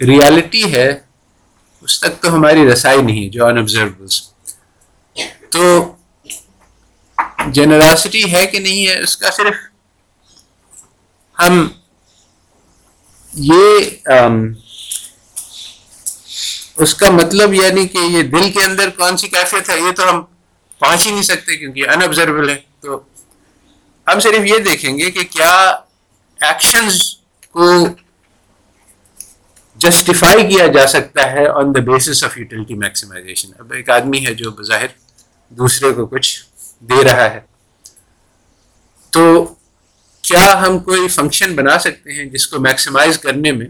ریالٹی ہے، اس تک تو ہماری رسائی نہیں، جو ان آبزرویبلس تو جنراسٹی ہے کہ نہیں ہے، اس کا صرف ہم یہ اس کا مطلب یعنی کہ یہ دل کے اندر کون سی کیفیت ہے، یہ تو ہم پہنچ ہی نہیں سکتے کیونکہ ان آبزرویبل ہے۔ تو ہم صرف یہ دیکھیں گے کہ کیا ایکشنز کو جسٹیفائی کیا جا سکتا ہے on the basis of utility maximisation اب ایک آدمی ہے جو بظاہر دوسرے کو کچھ دے رہا ہے۔ تو کیا ہم کوئی فنکشن بنا سکتے ہیں جس کو میکسیمائز کرنے میں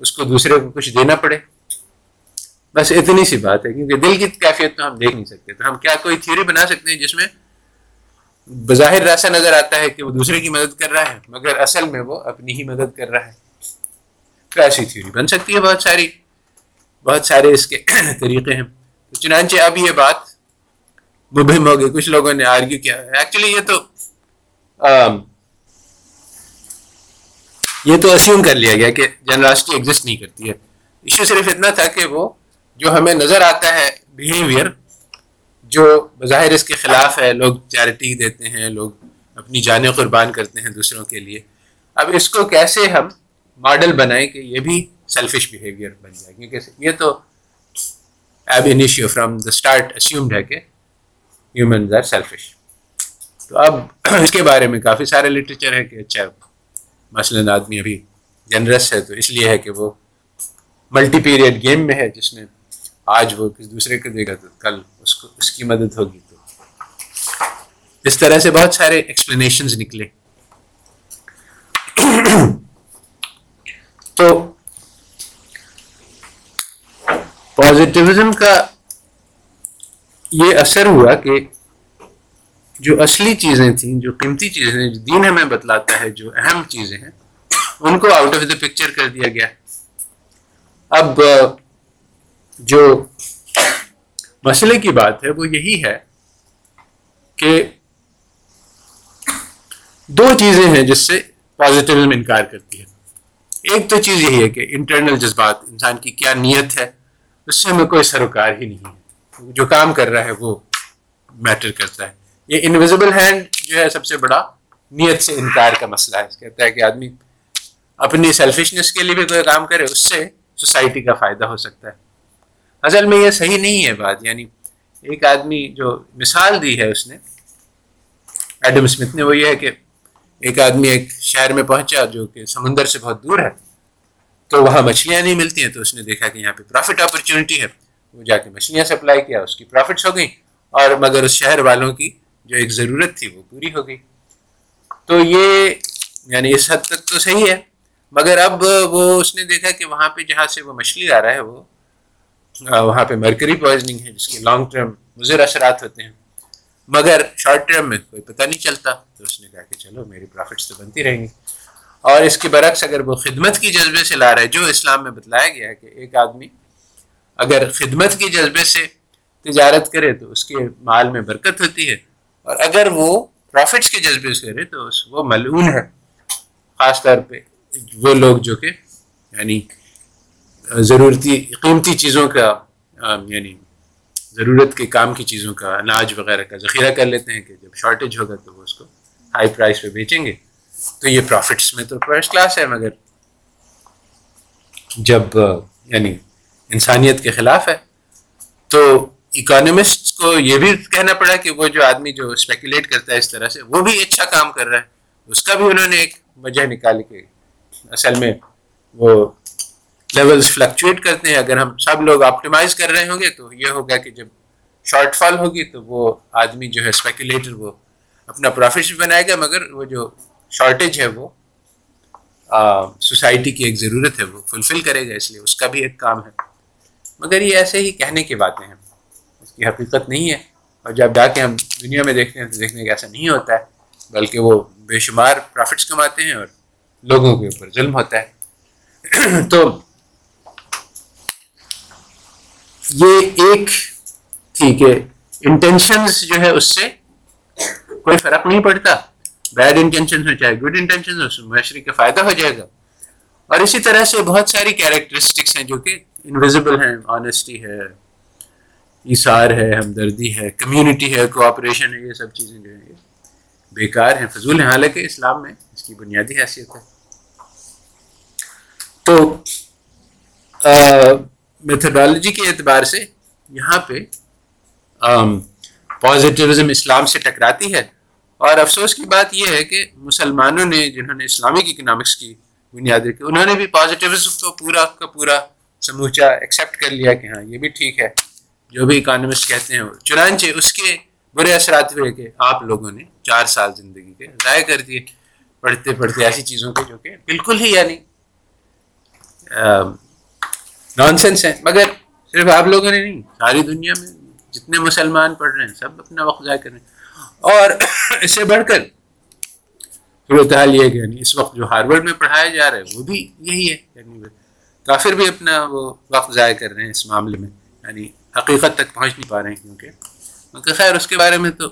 اس کو دوسرے کو کچھ دینا پڑے؟ بس اتنی سی بات ہے، کیونکہ دل کی کیفیت تو ہم دیکھ نہیں سکتے۔ تو ہم کیا کوئی تھیوری بنا سکتے ہیں جس میں بظاہر ایسا نظر آتا ہے کہ وہ دوسرے کی مدد کر رہا ہے، مگر اصل میں وہ اپنی ہی مدد کر رہا ہے۔ تو ایسی تھیوری بن سکتی ہے بہت ساری، بہت سارے اس کے طریقے ہیں۔ چنانچہ اب یہ بات مبہم ہو گئی، کچھ لوگوں نے آرگیو کیا۔ ایکچولی یہ تو یہ تو اسیوم کر لیا گیا کہ جنراسٹی ایگزسٹ نہیں کرتی ہے۔ ایشو صرف اتنا تھا کہ وہ جو ہمیں نظر آتا ہے بیہیویئر جو بظاہر اس کے خلاف ہے، لوگ چیریٹی دیتے ہیں، لوگ اپنی جانیں قربان کرتے ہیں دوسروں کے لیے۔ اب اس کو کیسے ہم ماڈل بنائیں کہ یہ بھی سیلفش بیہیویئر بن جائے؟ کیونکہ یہ تو ab initio from the start assumed ہے کہ ہیومنز آر سیلفش تو اب اس کے بارے میں کافی سارے لٹریچر ہے کہ اچھا مثلاً آدمی ابھی جنرس ہے تو اس لیے ہے کہ وہ ملٹی پیریڈ گیم میں ہے جس میں آج وہ کسی دوسرے کو دے گا تو کل اس کو اس کی مدد ہوگی تو۔ اس طرح سے بہت سارے ایکسپلینیشنز نکلے۔ تو پازیٹیوزم کا یہ اثر ہوا کہ جو اصلی چیزیں تھیں، جو قیمتی چیزیں، جو دین ہمیں بتلاتا ہے، جو اہم چیزیں ہیں، ان کو آؤٹ آف دا پکچر کر دیا گیا۔ اب جو مسئلے کی بات ہے وہ یہی ہے کہ دو چیزیں ہیں جس سے پازیٹیوزم انکار کرتی ہے۔ ایک تو چیز یہی ہے کہ انٹرنل جذبات، انسان کی کیا نیت ہے، اس سے ہمیں کوئی سروکار ہی نہیں ہے۔ جو کام کر رہا ہے وہ میٹر کرتا ہے۔ یہ انویزیبل ہینڈ جو ہے سب سے بڑا نیت سے انکار کا مسئلہ ہے۔ کہتا ہے کہ آدمی اپنی سیلفشنس کے لیے بھی کوئی کام کرے، اس سے سوسائٹی کا فائدہ ہو سکتا ہے۔ اصل میں یہ صحیح نہیں ہے بات یعنی ایک آدمی جو مثال دی ہے اس نے، ایڈم اسمتھ نے، وہ یہ ہے کہ ایک آدمی ایک شہر میں پہنچا جو کہ سمندر سے بہت دور ہے، تو وہاں مچھلیاں نہیں ملتی ہیں تو اس نے دیکھا کہ یہاں پہ پروفٹ اپرچونیٹی ہے۔ وہ جا کے مچھلیاں سپلائی کیا، اس کی پروفٹس ہو گئیں، اور مگر اس شہر والوں کی جو ایک ضرورت تھی وہ پوری ہو گئی۔ تو یہ یعنی اس حد تک تو صحیح ہے، مگر اب وہ، اس نے دیکھا کہ وہاں پہ جہاں سے وہ مچھلی آ رہا ہے، وہ وہاں پہ مرکری پوائزنگ ہے، جس کے لانگ ٹرم مضر اثرات ہوتے ہیں۔ مگر شارٹ ٹرم میں کوئی پتہ نہیں چلتا، تو اس نے کہا کہ چلو، میری پروفٹس تو بنتی رہیں گی۔ اور اس کے برعکس اگر وہ خدمت کی جذبے سے لا رہا ہے، جو اسلام میں بتلایا گیا ہے کہ ایک آدمی اگر خدمت کی جذبے سے تجارت کرے، تو اس کے مال میں برکت ہوتی ہے۔ اور اگر وہ پروفٹس کے جذبے سے کرے، تو وہ ملعون ہے۔ خاص طور پہ وہ لوگ جو کہ یعنی ضرورتی قیمتی چیزوں کا یعنی ضرورت کے کام کی چیزوں کا اناج وغیرہ کا ذخیرہ کر لیتے ہیں کہ جب شارٹیج ہوگا تو وہ اس کو ہائی پرائز پہ بیچیں گے۔ تو یہ پروفٹس میں تو فرسٹ کلاس ہے، مگر جب یعنی انسانیت کے خلاف ہے، تو اکانومسٹ کو یہ بھی کہنا پڑا کہ وہ جو آدمی جو اسپیکولیٹ کرتا ہے اس طرح سے، وہ بھی اچھا کام کر رہا ہے۔ اس کا بھی انہوں نے ایک وجہ نکالی کہ اصل میں وہ لیولز فلکچویٹ کرتے ہیں، اگر ہم سب لوگ آپٹیمائز کر رہے ہوں گے تو یہ ہوگا کہ جب شارٹ فال ہوگی تو وہ آدمی جو ہے اسپیکولیٹر وہ اپنا پروفٹ بھی بنائے گا، مگر وہ جو شارٹیج ہے وہ سوسائٹی کی ایک ضرورت ہے، وہ فلفل کرے گا، اس لیے اس کا بھی ایک کام ہے۔ مگر یہ ایسے ہی کہنے کی باتیں ہیں کی حقیقت نہیں ہے۔ اور جب جا کے ہم دنیا میں دیکھتے ہیں تو دیکھنے کا ایسا نہیں ہوتا ہے، بلکہ وہ بے شمار پرافٹس کماتے ہیں اور لوگوں کے اوپر ظلم ہوتا ہے۔ تو یہ ایک تھی کہ انٹینشنز جو ہے اس سے کوئی فرق نہیں پڑتا۔ بیڈ انٹینشن ہو چاہے گڈ انٹینشن ہو معاشرے کا فائدہ ہو جائے گا۔ اور اسی طرح سے بہت ساری کیریکٹرسٹکس ہیں جو کہ انویزیبل ہیں آنےسٹی ہے اثار ہے، ہمدردی ہے کمیونٹی ہے کوآپریشن ہے، یہ سب چیزیں جو ہیں بیکار ہیں، فضول ہیں۔ حالانکہ اسلام میں اس کی بنیادی حیثیت ہے۔ تو میتھڈالوجی کے اعتبار سے یہاں پہ پازیٹیوزم اسلام سے ٹکراتی ہے۔ اور افسوس کی بات یہ ہے کہ مسلمانوں نے، جنہوں نے اسلامک اکنامکس کی بنیاد رکھی، انہوں نے بھی پازیٹیوزم کو پورا کا پورا سموچا ایکسیپٹ کر لیا کہ ہاں یہ بھی ٹھیک ہے۔ جو بھی اکانومسٹ کہتے ہیں، چنانچہ اس کے برے اثرات ہوئے کہ آپ لوگوں نے چار سال زندگی کے ضائع کر دیے۔ پڑھتے پڑھتے ایسی چیزوں کے جو کہ بالکل ہی یعنی نان سینس ہیں مگر صرف آپ لوگوں نے نہیں، ساری دنیا میں جتنے مسلمان پڑھ رہے ہیں، سب اپنا وقت ضائع کر رہے ہیں۔ اور اس سے بڑھ کر صورت حال یہ کہ یعنی اس وقت جو ہارورڈ میں پڑھایا جا رہا ہے وہ بھی یہی ہے۔ یعنی کافر بھی اپنا وہ وقت ضائع کر رہے ہیں اس معاملے میں یعنی حقیقت تک پہنچ نہیں پا رہے ہیں کیونکہ۔ مگر خیر، اس کے بارے میں تو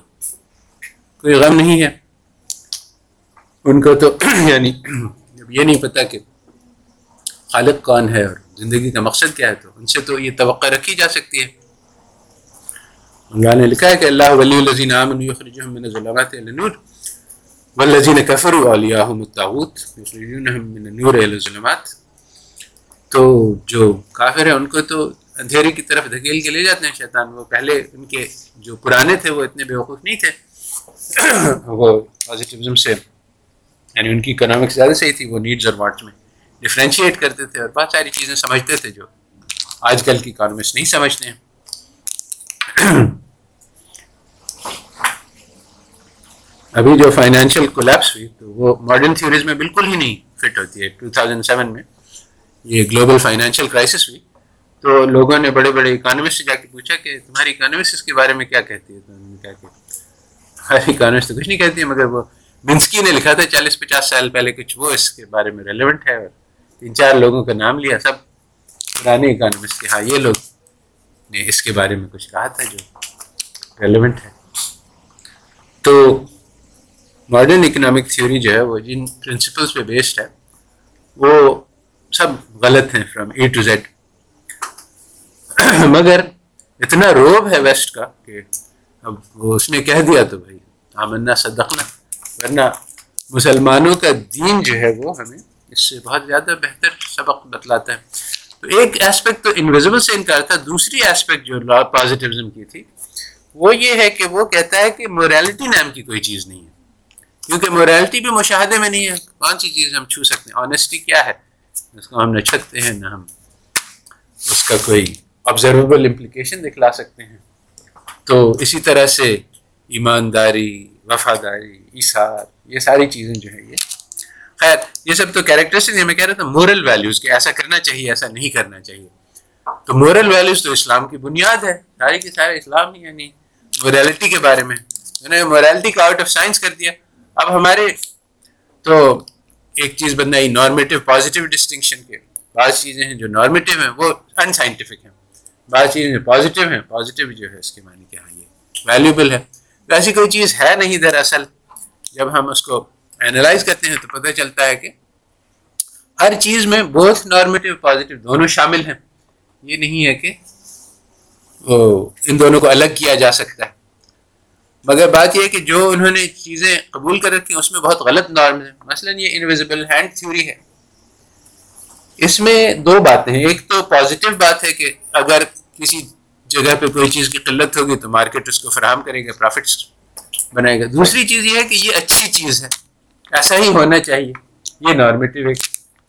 کوئی غم نہیں ہے۔ ان کو تو یعنی جب یہ نہیں پتہ کہ خالق کون ہے اور زندگی کا مقصد کیا ہے تو ان سے تو یہ توقع رکھی جا سکتی ہے۔ اللہ نے لکھا ہے کہ اللہ ولی الزین عامن من ظلمات النور والذین کفروا علیہم الطاغوت یخرجونہم من النور الى الظلمات۔ تو جو کافر ہیں ان کو تو اندھیرے کی طرف دھکیل کے لے جاتے ہیں شیطان۔ وہ پہلے ان کے جو پرانے تھے وہ اتنے بیوقوف نہیں تھے۔ وہ پازیٹیوزم سے یعنی ان کی اکنامکس زیادہ صحیح تھی، وہ نیڈز اور وانٹس میں۔ ڈفرینشیٹ کرتے تھے اور بہت ساری چیزیں سمجھتے تھے جو آج کل کی اکانومسٹ نہیں سمجھتے ہیں۔ ابھی جو فائنینشیل کولیپس ہوئی تو وہ ماڈرن تھیوریز میں بالکل ہی نہیں فٹ ہوتی ہے۔ ٹو تھاؤزینڈ سیون میں یہ گلوبل فائنینشیل کرائسس ہوئی تو لوگوں نے بڑے بڑے اکانومسٹ سے جا کے پوچھا کہ تمہاری اکانومسٹ اس کے بارے میں کیا کہتی ہے؟ تو انہوں نے کہا کہ ہر اکانومسٹ تو کچھ نہیں کہتی ہے، مگر وہ بنسکی نے لکھا تھا چالیس پچاس سال پہلے، کچھ وہ اس کے بارے میں ریلیونٹ ہے اور تین چار لوگوں کا نام لیا، سب پرانے اکانومسٹ کے ہاں یہ لوگ نے اس کے بارے میں کچھ کہا تھا جو ریلیونٹ ہے۔ تو ماڈرن اکنامک تھیوری جو ہے، وہ جن پرنسپلس پہ بیسڈ ہے، وہ سب غلط ہیں فرام اے ٹو زیڈ مگر اتنا روب ہے ویسٹ کا کہ اب وہ اس نے کہہ دیا تو بھائی آمنا، صدقنا، ورنہ مسلمانوں کا دین جو ہے وہ ہمیں اس سے بہت زیادہ بہتر سبق بتلاتا ہے۔ تو ایک اسپیکٹ تو انویزبل سے انکار تھا، دوسری اسپیکٹ جو لا پازیٹیوزم کی تھی، وہ یہ ہے کہ وہ کہتا ہے کہ موریلٹی نام کی کوئی چیز نہیں ہے۔ کیونکہ موریلٹی بھی مشاہدے میں نہیں ہے۔ کون سی چیز ہم چھو سکتے ہیں؟ آنیسٹی کیا ہے؟ اس کو ہم نہ چھکتے ہیں، نہ ہم اس کا کوئی آبزرویبل امپلیکیشن دکھلا سکتے ہیں۔ تو اسی طرح سے ایمانداری، وفاداری، ایثار، یہ ساری چیزیں جو ہیں یہ خیر، یہ سب تو کیریکٹرسٹک میں کہہ رہا تھا مورل ویلیوز کہ ایسا کرنا چاہیے، ایسا نہیں کرنا چاہیے۔ تو مورل ویلیوز تو اسلام کی بنیاد ہے سارے کے سارے اسلام ہی یعنی مورالٹی کے بارے میں۔ انہوں نے مورالٹی کا آؤٹ آف سائنس کر دیا۔ اب ہمارے، تو ایک چیز بنائی نارمیٹیو پازیٹیو ڈسٹنکشن کے۔ بعض چیزیں ہیں جو نارمیٹیو ہیں، وہ ان سائنٹیفک ہیں۔ بعض چیزیں جو پازیٹیو ہیں پازیٹیو جو ہے، اس کے معنی کہ ہاں یہ ویلیوبل ہے۔ ایسی کوئی چیز ہے نہیں دراصل۔ جب ہم اس کو اینالائز کرتے ہیں تو پتہ چلتا ہے کہ ہر چیز میں بہت نارمیٹیو پازیٹیو دونوں شامل ہیں۔ یہ نہیں ہے کہ وہ ان دونوں کو الگ کیا جا سکتا ہے۔ مگر بات یہ ہے کہ جو انہوں نے چیزیں قبول کر رکھی ہیں، اس میں بہت غلط نارم ہیں مثلا یہ انویزیبل ہینڈ تھیوری ہے۔ اس میں دو باتیں ہیں۔ ایک تو پازیٹیو بات ہے کہ اگر کسی جگہ پہ کوئی چیز کی قلت ہوگی تو مارکیٹ اس کو فراہم کرے گا پروفٹس بنائے گا۔ دوسری چیز یہ ہے کہ یہ اچھی چیز ہے۔ ایسا ہی ہونا چاہیے۔ یہ نارمیٹیو ایک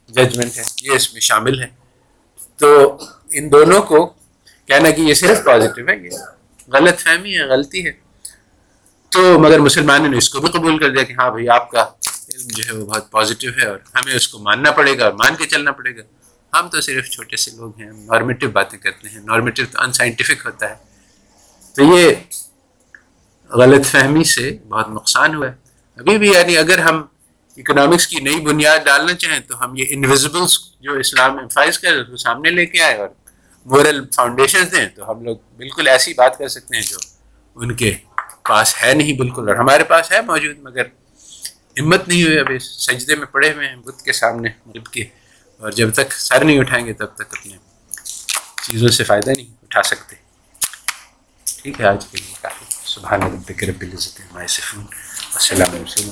ججمنٹ ہے۔ یہ اس میں شامل ہے۔ تو ان دونوں کو کہنا کہ یہ صرف پازیٹیو ہے، یہ غلط فہمی ہے، غلطی ہے۔ تو مگر مسلمانوں نے اس کو بھی قبول کر دیا کہ ہاں بھائی، آپ کا علم جو ہے وہ بہت پازیٹیو ہے اور ہمیں اس کو ماننا پڑے گا اور مان کے چلنا پڑے گا۔ ہم تو صرف چھوٹے سے لوگ ہیں نارمیٹیو باتیں کرتے ہیں۔ نارمیٹیو تو ان سائنٹیفک ہوتا ہے۔ تو یہ غلط فہمی سے بہت نقصان ہوا ہے۔ ابھی بھی یعنی اگر ہم اکنامکس کی نئی بنیاد ڈالنا چاہیں تو ہم یہ انویزبلس جو اسلام امفائز کر وہ سامنے لے کے آئے اور مورل فاؤنڈیشن دیں تو ہم لوگ بالکل ایسی بات کر سکتے ہیں جو ان کے پاس ہے نہیں بالکل اور ہمارے پاس ہے موجود، مگر ہمت نہیں ہوئی۔ ابھی سجدے میں پڑے ہوئے ہیں بدھ کے سامنے مغرب کے اور جب تک سر نہیں اٹھائیں گے تب تک اپنے چیزوں سے فائدہ نہیں اٹھا سکتے۔ ٹھیک ہے، آج کے لیے کافی۔ سبحان رب رب العزت السلام علیکم